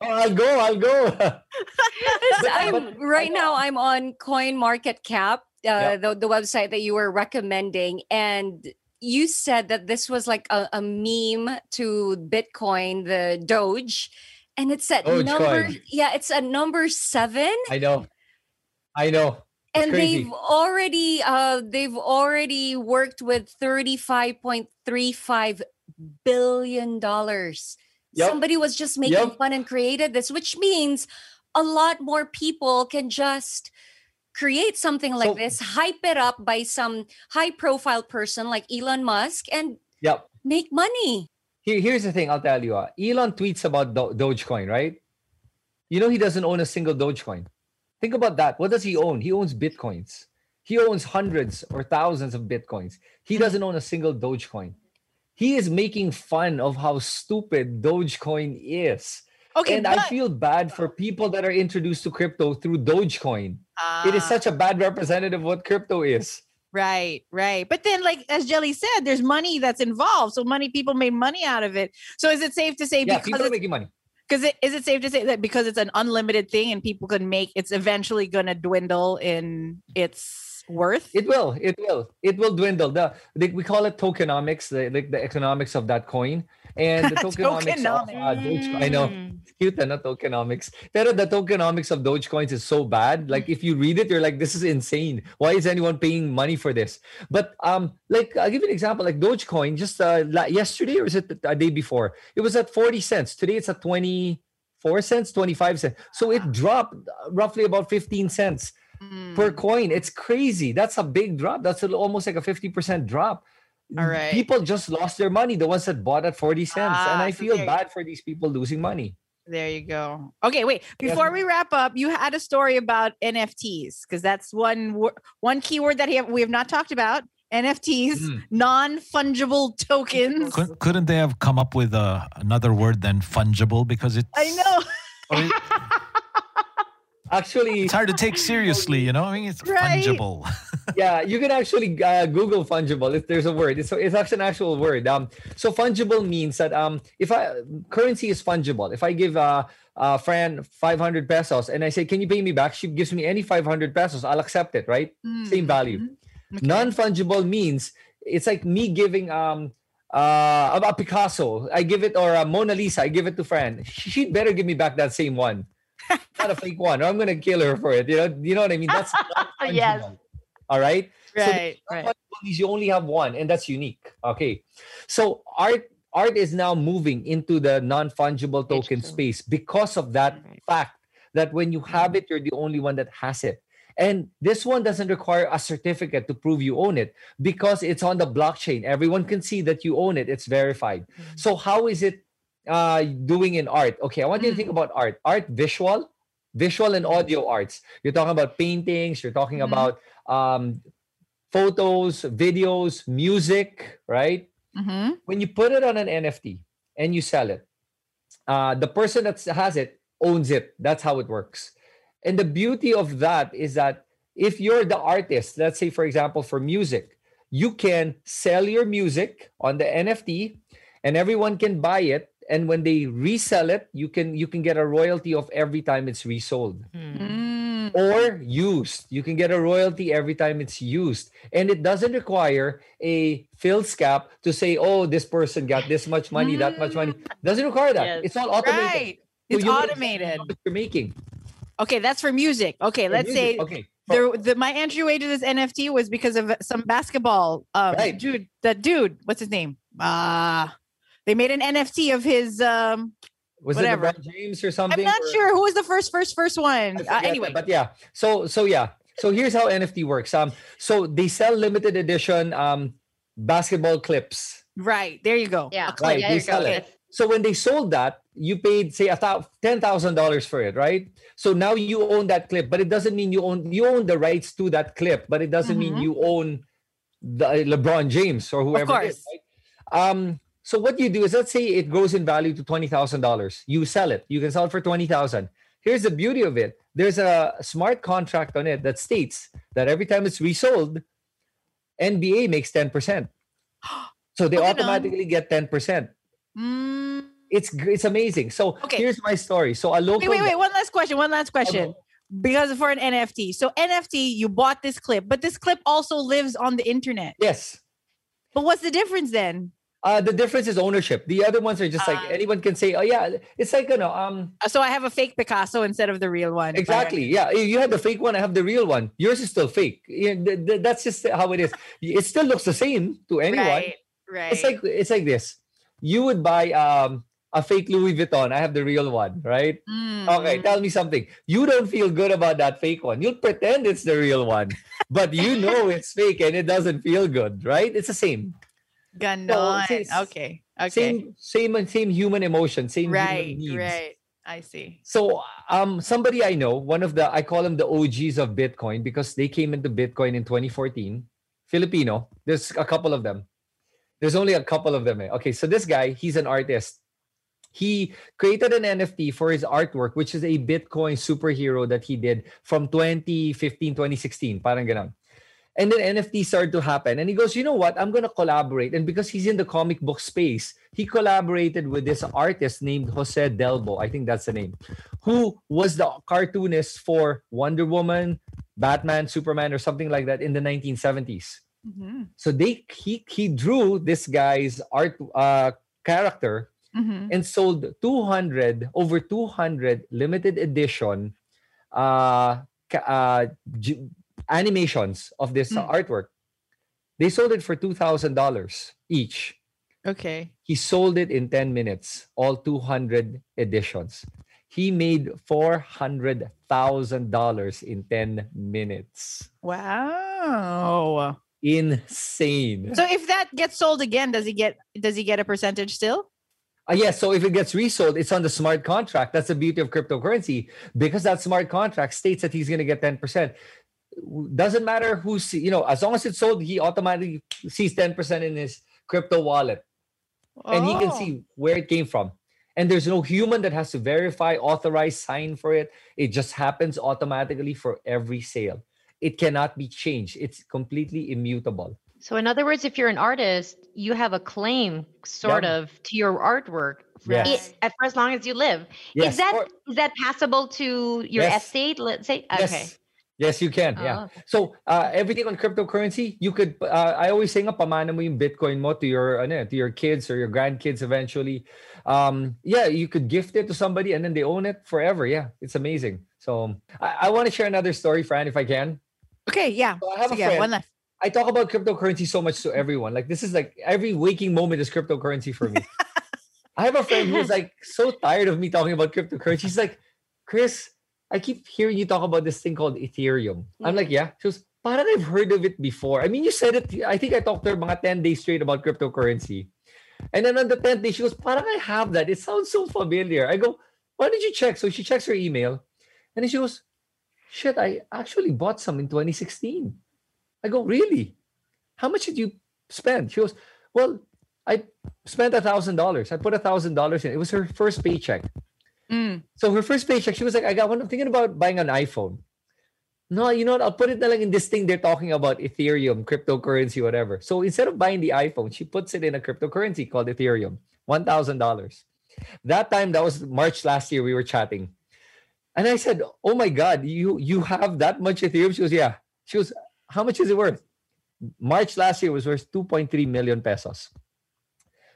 Oh, I'll go, I'll go. Because I'm right now I'm on Coin Market Cap, uh, Yep. the, the website that you were recommending, and you said that this was like a, a meme to Bitcoin, the Doge, and it's at Dogecoin. number yeah, it's at number seven, I know. I know. It's and crazy. they've already uh they've already worked with thirty five point three five billion dollars. Yep. Somebody was just making Yep. fun and created this, which means a lot more people can just create something like So- this, hype it up by some high profile person like Elon Musk and Yep. make money. Here, here's the thing I'll tell you. ah. Elon tweets about Do- Dogecoin, right? You know he doesn't own a single Dogecoin. Think about that. What does he own? He owns Bitcoins. He owns hundreds or thousands of Bitcoins. He doesn't own a single Dogecoin. He is making fun of how stupid Dogecoin is. Okay, and I feel bad for people that are introduced to crypto through Dogecoin. it is Ah. such a bad representative of what crypto is. Right, right. But then, like as Jelly said, there's money that's involved. So money people made money out of it. So is it safe to say Yeah, because people are making money. Because it, is it safe to say that because it's an unlimited thing and people can make it's eventually going to dwindle in its worth? It will. It will. It will dwindle. The, the we call it tokenomics, the, like the economics of that coin, and the tokenomics of uh. I know, cute, and not tokenomics. Pero the tokenomics of Dogecoins is so bad. Like if you read it, you're like, this is insane. Why is anyone paying money for this? But um, like I'll give you an example. Like Dogecoin, just uh, yesterday or was it a day before? It was at forty cents. Today it's at twenty four cents, twenty five cents. So it dropped uh, roughly about fifteen cents per Mm. coin. It's crazy. That's a big drop. That's a- almost like a 50% drop. All right. People just lost their money, the ones that bought at 40 cents. and Ah, I so feel bad for these people losing money. There you go. Okay, wait. Before we wrap up, you had a story about NFTs because that's one wo- one keyword that we have not talked about. NFTs, Mm. non fungible tokens. Couldn't, couldn't they have come up with uh, another word than fungible? Because it's, I know. or it- Actually, it's hard to take seriously, you know? I mean, it's Right. fungible. yeah, you can actually uh, Google fungible if there's a word. It's, it's actually an actual word. Um, so fungible means that um, if I currency is fungible. If I give uh, uh, Fran 500 pesos and I say, "Can you pay me back?" She gives me any 500 pesos. I'll accept it. Right? Same value. Mm-hmm. Non-fungible means it's like me giving um uh a Picasso. I give it or a Mona Lisa. I give it to Fran. She'd better give me back that same one, not a fake one, I'm gonna kill her for it. You know, you know what I mean? That's. Yes. All right. So Right, right. non-fungible you only have one, and that's unique. Okay. So art art is now moving into the non-fungible token Digital. space because of that Right. fact that when you have it, you're the only one that has it. And this one doesn't require a certificate to prove you own it because it's on the blockchain. Everyone can see that you own it. It's verified. So how is it uh, doing in art? Okay, I want you to think about art. Art visual, visual and audio arts. You're talking about paintings. You're talking Mhm. about um, photos, videos, music, right? Mhm. when you put it on an NFT and you sell it, uh, the person that has it owns it. That's how it works. And the beauty of that is that if you're the artist, let's say, for example, for music, you can sell your music on the NFT and everyone can buy it. And when they resell it, you can you can get a royalty of every time it's resold. Mm, or used. You can get a royalty every time it's used. And it doesn't require a Phil's cap to say, oh, this person got this much money, that much money. Doesn't require that. Yes. It's all automated. Right. So It's automated. you're making. Okay, that's for music. Okay, For let's music, say okay. there, the, my entryway to this NFT was because of some basketball. Um, Right. dude, that dude, what's his name? Uh they made an NFT of his. Um, Was whatever. it LeBron James or something? I'm not or- sure who was the first, first, first one. Uh, anyway, that, but yeah. So so yeah. So here's how NFT works. Um, so they sell limited edition um basketball clips. right there you go. Yeah. Right, there they you go. it. So when they sold that, you paid say a thou- ten thousand dollars for it, right? So now you own that clip, but it doesn't mean you own you own the rights to that clip, but it doesn't mean Mhm. you own the uh, LeBron James or whoever it is. course. Right? Um, so what you do is let's say it grows in value to twenty thousand dollars. You sell it. You can sell it for twenty thousand. Here's the beauty of it. There's a smart contract on it that states that every time it's resold, NBA makes 10%. So they automatically get 10%. Mm, It's it's amazing. So Okay. here's my story. So a local wait, wait, wait. One last question. One last question. Because for an NFT, so NFT, you bought this clip, but this clip also lives on the internet. Yes. But what's the difference then? Uh, the difference is ownership. The other ones are just like Ah. anyone can say, oh yeah, it's like you know, um Uh, So I have a fake Picasso instead of the real one. exactly. Yeah, you have the fake one, I have the real one. Yours is still fake. Yeah, th- th- that's just how it is. It still looks the same to anyone. Right. Right. It's like it's like this. You would buy um a fake Louis Vuitton. I have the real one, right? Okay, Mm. tell me something. You don't feel good about that fake one. You'll pretend it's the real one, but you know it's fake and it doesn't feel good, right? It's the same. Ganon. since- okay. Okay. Same, same, and same human emotion, same right. human needs. Right. I see. So, um, somebody I know, one of the I call them the OGs of Bitcoin because they came into Bitcoin in 2014. Filipino. There's a couple of them. There's only a couple of them. eh. Okay, so this guy, he's an artist. He created an NFT for his artwork, which is a Bitcoin superhero that he did from 2015, 2016. Parang ganun. And then NFT started to happen. And he goes, you know what? I'm going to collaborate. And because he's in the comic book space, he collaborated with this artist named Jose Delbo. I think that's the name, who was the cartoonist for Wonder Woman, Batman, Superman, or something like that in the 1970s. Mhm. So they he he drew this guy's art uh, character Mhm. and sold 200 over 200 limited edition uh, uh animations of this Mm. artwork. They sold it for $2,000 each. Okay. He sold it in 10 minutes, all 200 editions. He made $400,000 in 10 minutes. Wow. Insane. So if that gets sold again, does he get does he get a percentage still? Uh, yes, so if it gets resold, it's on the smart contract. That's the beauty of cryptocurrency because that smart contract states that he's going to get 10%. Doesn't matter who's, you know, as long as it's sold, he automatically sees 10% in his crypto wallet and he can Oh. see where it came from. And there's no human that has to verify, authorize, sign for it. It just happens automatically for every sale. It cannot be changed, it's completely immutable. So, in other words, if you're an artist, you have a claim, sort Yeah. of, to your artwork Yes. i- for as long as you live. Yes, Is that or- is that passable to your Yes. estate? Let's say. Okay. Yes, you can. Yeah. Oh, okay. So uh, everything on cryptocurrency, you could. Uh, I always say nga pamana mo yung Bitcoin mo to your ano, to your kids or your grandkids eventually. Um, yeah, you could gift it to somebody and then they own it forever. Yeah, it's amazing. So I, I want to share another story, Fran, if I can. Okay, yeah. So I have a Sige, friend. one last. I talk about cryptocurrency so much to everyone. Like this is like every waking moment is cryptocurrency for me. I have a friend who's like so tired of me talking about cryptocurrency. She's like, Chris, I keep hearing you talk about this thing called Ethereum. I'm like, mm. yeah. She goes, parang I've heard of it before. I mean, you said it. I think I talked to her mga 10 days straight about cryptocurrency. And then on the 10th day, she goes, parang I have that. It sounds so familiar. I go, why did you check? So she checks her email. And then she goes, shit, I actually bought some in 2016. I go, really? How much did you spend? She goes, well, I spent a thousand dollars. I put a thousand dollars in. It was her first paycheck. Mm. So her first paycheck, she was like, I got one. I'm thinking about buying an iPhone. No, you know what? I'll put it in this thing they're talking about, Ethereum, cryptocurrency, whatever. So instead of buying the iPhone, she puts it in a cryptocurrency called Ethereum, $1,000. That time, that was March last year, we were chatting. And I said, "Oh my God, you you have that much Ethereum?" She goes, "Yeah." She goes, "How much is it worth?" March last year was worth 2.3 million pesos.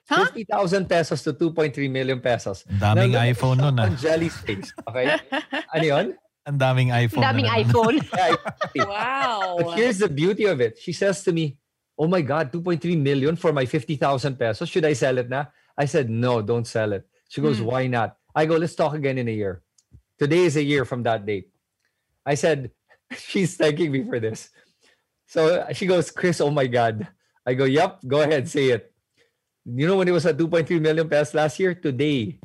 Huh? 50,000 pesos to 2.3 million pesos. Ang daming Now, look at iPhone the nun shop ah. On Jelly's face. Okay? ano yun? Ang daming iPhone. Daming na iPhone. Wow. But here's the beauty of it. She says to me, Oh my God, 2.3 million for my 50,000 pesos. Should I sell it now? I said, No, don't sell it. She goes, Hmm. Why not? I go, Let's talk again in a year. Today is a year from that date. I said, She's thanking me for this. So she goes, Chris, oh my God. I go, Yep, go ahead, say it. You know when it was at 2.3 million pesos last year? Today,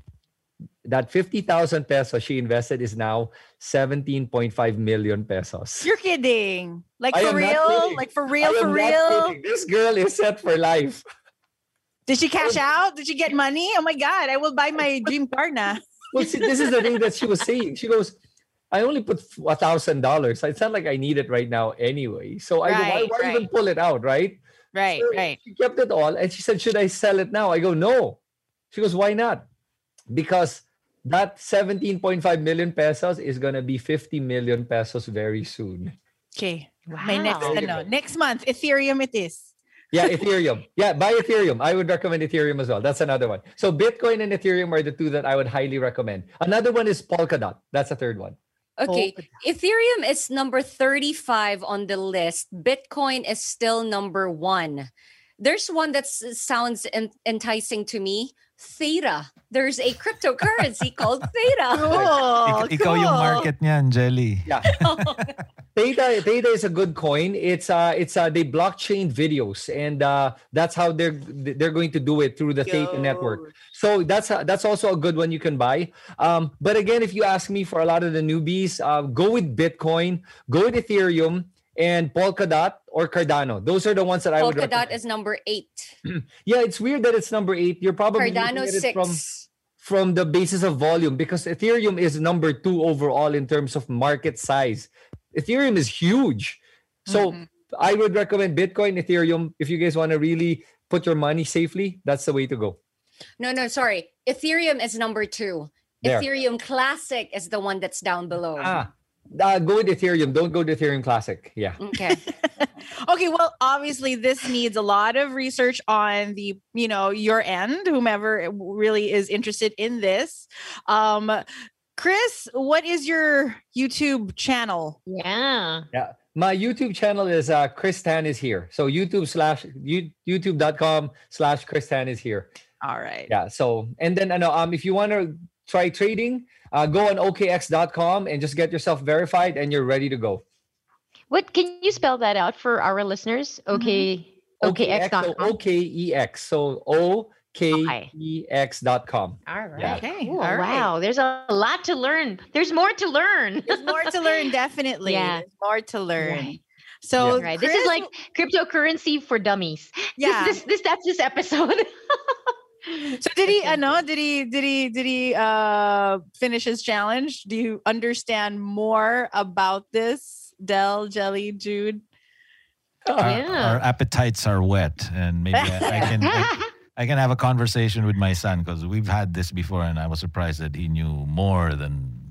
that 50,000 pesos she invested is now 17.5 million pesos. You're kidding. Like I for real? Like for real? For real? kidding. This girl is set for life. Did she cash out? Did she get money? Oh my god! I will buy my dream car now. Well, see, this is the thing that she was saying. She goes, I only put a thousand dollars. It's not like I need it right now anyway. So I go, why, Right, even pull it out, right? Right, So right. She kept it all and she said, Should I sell it now? I go, No. She goes, Why not? Because that 17.5 million pesos is gonna be 50 million pesos very soon. Okay. Wow. My next Wow. ano, next month Ethereum it is. Yeah, Ethereum. Yeah, buy Ethereum. I would recommend Ethereum as well. That's another one. So Bitcoin and Ethereum are the two that I would highly recommend. Another one is Polkadot. That's the third one. Okay. Ethereum is number 35 on the list. Bitcoin is still number one. There's one that sounds en- enticing to me. Theta. There's a cryptocurrency called Theta. Cool. Ik- ikaw yung market niyan, Jelly. Yeah. Theta, Theta is a good coin. It's uh it's uh they blockchain videos and uh that's how they're they're going to do it through the Theta network. So that's a, that's also a good one you can buy. Um, but again, if you ask me for a lot of the newbies, uh, go with Bitcoin, go with Ethereum, and Polkadot or Cardano. Those are the ones that I would. Polkadot recommend. is number eight. Yeah, it's weird that it's number eight. You're probably Cardano six. from from the basis of volume because Ethereum is number two overall in terms of market size. Ethereum is huge. So Mm-hmm. I would recommend Bitcoin, Ethereum. If you guys want to really put your money safely, that's the way to go. No, no, sorry. Ethereum is number two. There. Ethereum Classic is the one that's down below. Ah, uh, go with Ethereum. Don't go to Ethereum Classic. Yeah. Okay. Okay, well, obviously this needs a lot of research on the, you know, your end, whomever really is interested in this. Um Chris, what is your YouTube channel? Yeah. Yeah. My YouTube channel is uh Chris Tan is here. So YouTube slash you, youtube.com slash Chris Tan is here. All right. Yeah. So and then ano, um if you want to try trading, uh go on okx.com and just get yourself verified and you're ready to go. What can you spell that out for our listeners? Okay. OKX, so OKX.com. OKEX. So O K E X dot com. All right. Yeah. Okay. Cool. all right. Wow. There's a lot to learn. There's more to learn. There's more to learn, definitely. Yeah. There's more to learn. Right. So right. This is like cryptocurrency for dummies. Yeah. This, this, this that's this episode. So did he? Uh, no, did he? Did he? Did he uh, finish his challenge? Do you understand more about this, dell Jelly, Jude? Our, Yeah. our appetites are whet, and maybe I, I can I, I can have a conversation with my son because we've had this before, and I was surprised that he knew more than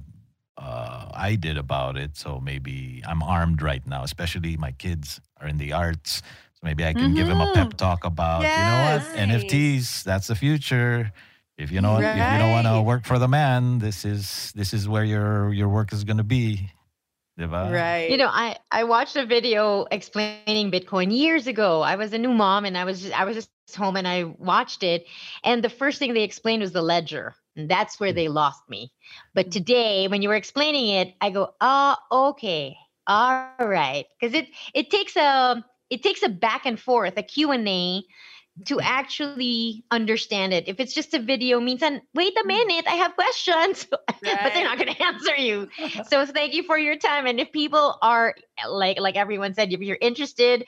uh, I did about it. So maybe I'm armed right now, especially my kids are in the arts. So maybe I can give him a pep Mhm. talk about you know what NFTs. That's the future. If you know if you don't want to work for the man, this is this is where your your work is going to be. Right. you know, I I watched a video explaining Bitcoin years ago. I was a new mom and I was just, I was just home and I watched it, and the first thing they explained was the ledger. And that's where hmm. they lost me. But mm-hmm. today, when you were explaining it, I go, oh, okay, all right, because it it takes a it takes a back and forth, a Q and A, to actually understand it. If it's just a video, means and wait a minute, I have questions, but they're not going to answer you. So thank you for your time. And if people are like like everyone said, if you're interested,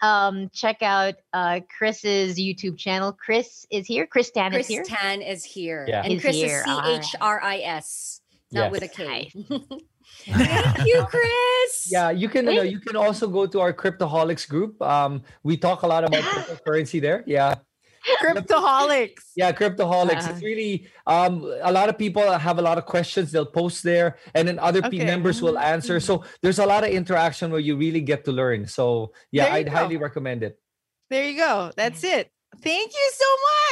um, check out uh, Chris's YouTube channel. Chris is here. Chris Tan Chris is here. Tan is here. Yeah. And Chris Is Chris here, is C all right. H R I S, not Yes. with a K. Thank you, Chris. Yeah, you can you, you can also go to our Cryptoholics group. Um, we talk a lot about cryptocurrency there. Yeah. Cryptoholics. Yeah, cryptoholics. Uh-huh. It's really um a lot of people have a lot of questions. They'll post there, and then other Okay. members will answer. So there's a lot of interaction where you really get to learn. So yeah, I'd go. highly recommend it. There you go. That's it. Thank you so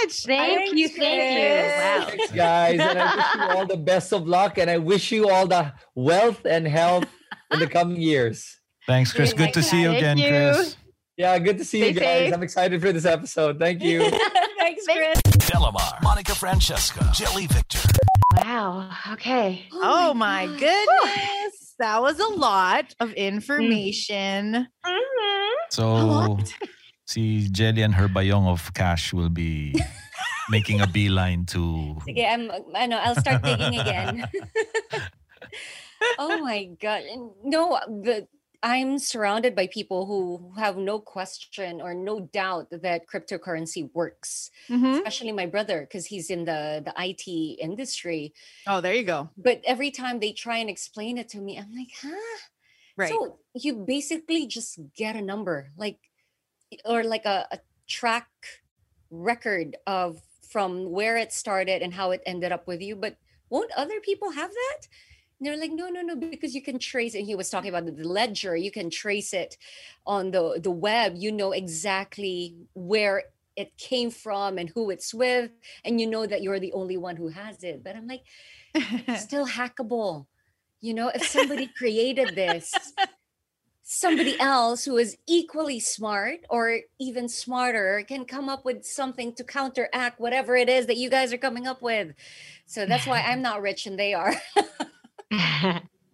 much. Thank you, thank you. Wow. Thanks, guys, and I wish you all the best of luck, and I wish you all the wealth and health in the coming years. Thanks, Chris. Good to see you again, you. Chris. Yeah, good to see you guys. safe. I'm excited for this episode. Thank you. Thanks, Chris. Delamar, Monica Francesca, Jelly Victor. Wow. Okay. Oh, oh my goodness. That was a lot of hmm. information. Mm-hmm. So, see Jelly and her bayong of cash will be making a beeline to. Sige, I'm, I know, I'll start digging again. oh my God. No, the, I'm surrounded by people who have no question or no doubt that cryptocurrency works, Mhm. especially my brother, because he's in the, the IT industry. Oh, there you go. But every time they try and explain it to me, I'm like, huh? Right. So you basically just get a number, like, or like a, a track record of from where it started and how it ended up with you. But won't other people have that? And they're like, no, no, no, because you can trace it. He was talking about the the ledger. You can trace it on the the web. You know exactly where it came from and who it's with, and you know that you're the only one who has it. But I'm like, still hackable. You know, if somebody created this, somebody else who is equally smart or even smarter can come up with something to counteract whatever it is that you guys are coming up with. So that's why I'm not rich and they are.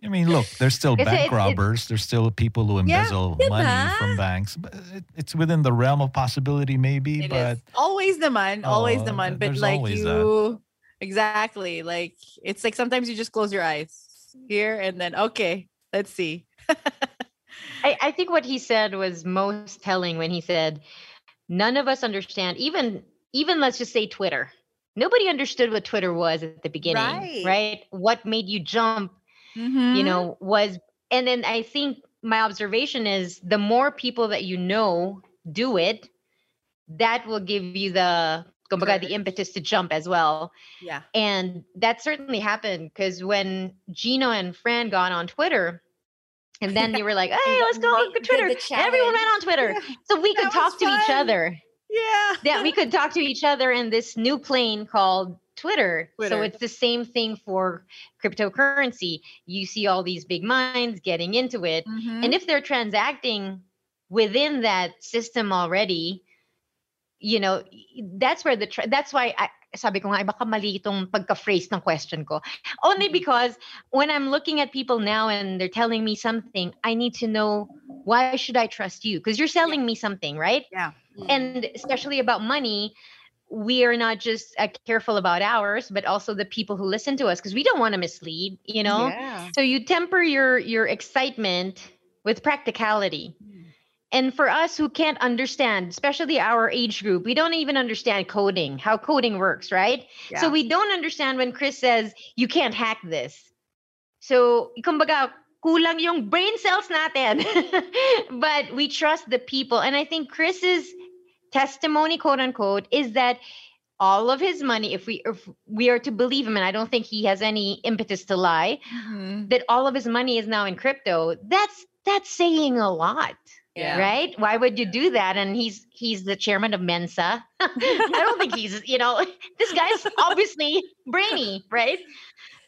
I mean, look, there's still It's- bank it's- it's- robbers. There's still people who Yeah, embezzle money diba? from banks. But it, it's within the realm of possibility, maybe. It but is. always the man, oh, always Oh, the man. th- But like always that. you, exactly. Like it's like sometimes you just close your eyes here and then okay, let's see. I, I think what he said was most telling when he said, "None of us understand. Even even let's just say Twitter. Nobody understood what Twitter was at the beginning, Right. right? What made you jump? You Mhm. know, was and then I think my observation is the more people that you know do it, that will give you the the impetus to jump as well. yeah. And that certainly happened because when Gino and Fran got on Twitter, and then they were like, hey, let's go on Twitter. Everyone went on Twitter. Yeah, So we could talk to each other. Yeah. Yeah, we could talk to each other in this new plane called Twitter. So it's the same thing for cryptocurrency. You see all these big minds getting into it. Mhm. And if they're transacting within that system already, you know, that's where the tra- that's why I sabi ko nga, "Ay, baka mali itong pagka-phrase ng question ko. Only because when I'm looking at people now and they're telling me something, I need to know why should I trust you? Because you're selling me something, right? Yeah. And especially about money, we are not just uh, careful about ours, but also the people who listen to us because we don't want to mislead, you know? Yeah. So you temper your your excitement with practicality. And for us who can't understand, especially our age group, we don't even understand coding, how coding works, right? So we don't understand when Chris says you can't hack this. So, kumbaga, kulang yung brain cells natin. but we trust the people. And I think Chris's testimony, quote unquote, is that all of his money, if we if we are to believe him, and I don't think he has any impetus to lie, Mhm. that all of his money is now in crypto, that's that's saying a lot. Yeah. Right? Why would you do that? And he's he's the chairman of Mensa. I don't think he's, you know, this guy's obviously brainy, right?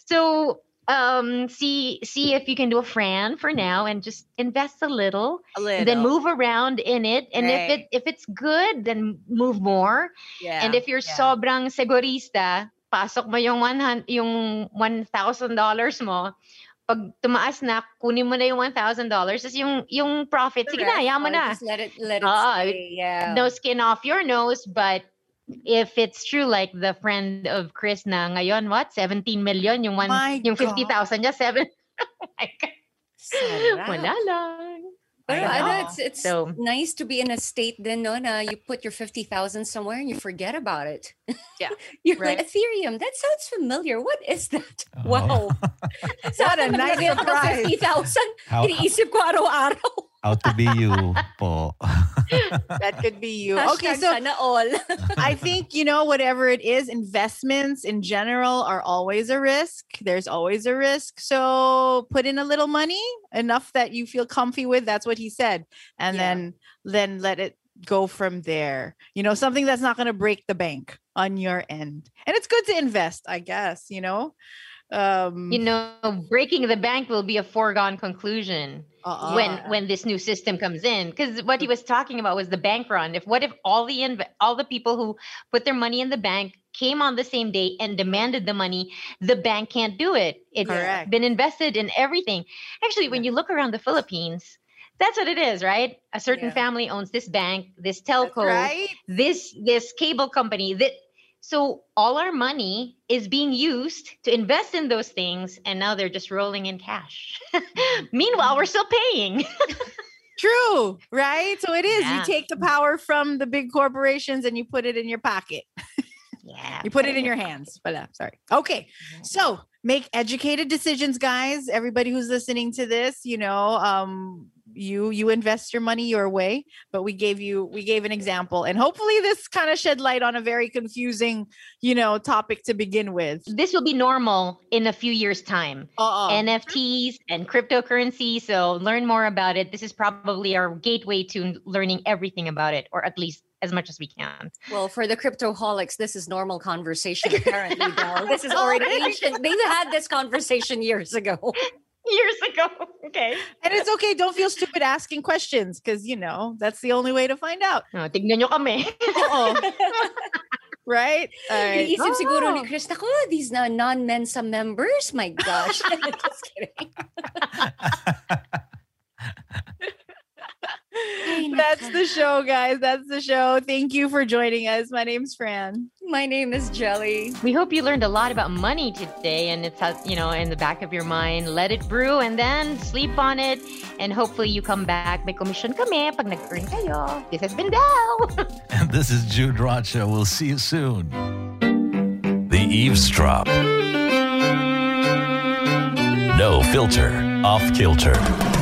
So um see see if you can do a Fran for now and just invest a little, A and then move around in it. And if it if it's good, then move more. Yeah. And if you're yeah. sobrang segurista, pasok mo yung 100 yung $1,000 mo. Pag tumaas na, kunin mo na yung $1,000. Tapos yung, yung profit, sige na, yaman Oh, na. Just let it let it Ah, stay. Yeah. No skin off your nose, but if it's true, like the friend of Chris na ngayon, what? 17 million? Yung, one, My yung 50,000 niya, 7. oh my God. Sarap. Wala lang. Pero I know. it's it's So- nice to be in a state then no na you put your 50,000 somewhere and you forget about it. Yeah, You're right. like Ethereum. That sounds familiar. What is that? Oh. Wow. What a nice Naglagay ako ng surprise. 50,000. How- Iniisip ko araw-araw. Out to be you po. that could be you. Okay, so sana all. I think, you know, whatever it is, investments in general are always a risk. There's always a risk. So put in a little money, enough that you feel comfy with. That's what he said. And Yeah. then then let it go from there. You know, something that's not going to break the bank on your end. And it's good to invest, I guess, you know. Um you know, breaking the bank will be a foregone conclusion uh-uh. when when this new system comes in. Because what he was talking about was the bank run. If what if all the inv- all the people who put their money in the bank came on the same day and demanded the money, the bank can't do it. It's Correct. been invested in everything. Actually, when you look around the Philippines, that's what it is, right? A certain Yeah. family owns this bank, this telco, right? this this cable company that so all our money is being used to invest in those things and now they're just rolling in cash meanwhile we're still paying True, right? So it is. You take the power from the big corporations and you put it in your pocket. yeah You put it in your hands. But uh, sorry. Okay. So make educated decisions, guys. Everybody who's listening to this, you know, um, you you invest your money your way, but we gave you we gave an example, and hopefully this kind of shed light on a very confusing, you know, topic to begin with. this will be normal in a few years time Uh-uh. nfts and cryptocurrency so learn more about it this is probably our gateway to learning everything about it or at least as much as we can Well, for the cryptoholics, this is normal conversation apparently, Del. This is already ancient. They've had this conversation years ago. years ago okay and it's okay. Don't feel stupid asking questions because you know that's the only way to find out. oh, tignan nyo kami Oo. right? All right. Iniisip siguro ni Oh. Chris, ako, these na non-Mensa members? My gosh. Just kidding. Ay, That's the show, guys. That's the show. Thank you for joining us. My name's Fran. My name is Jelly. We hope you learned a lot about money today, and it's uh, you know in the back of your mind. Let it brew, and then sleep on it, and hopefully you come back. May commission kami pag nag-earn kayo. This has been Del. and this is Jude Rocha. We'll see you soon. The Eavesdrop. No filter, off kilter.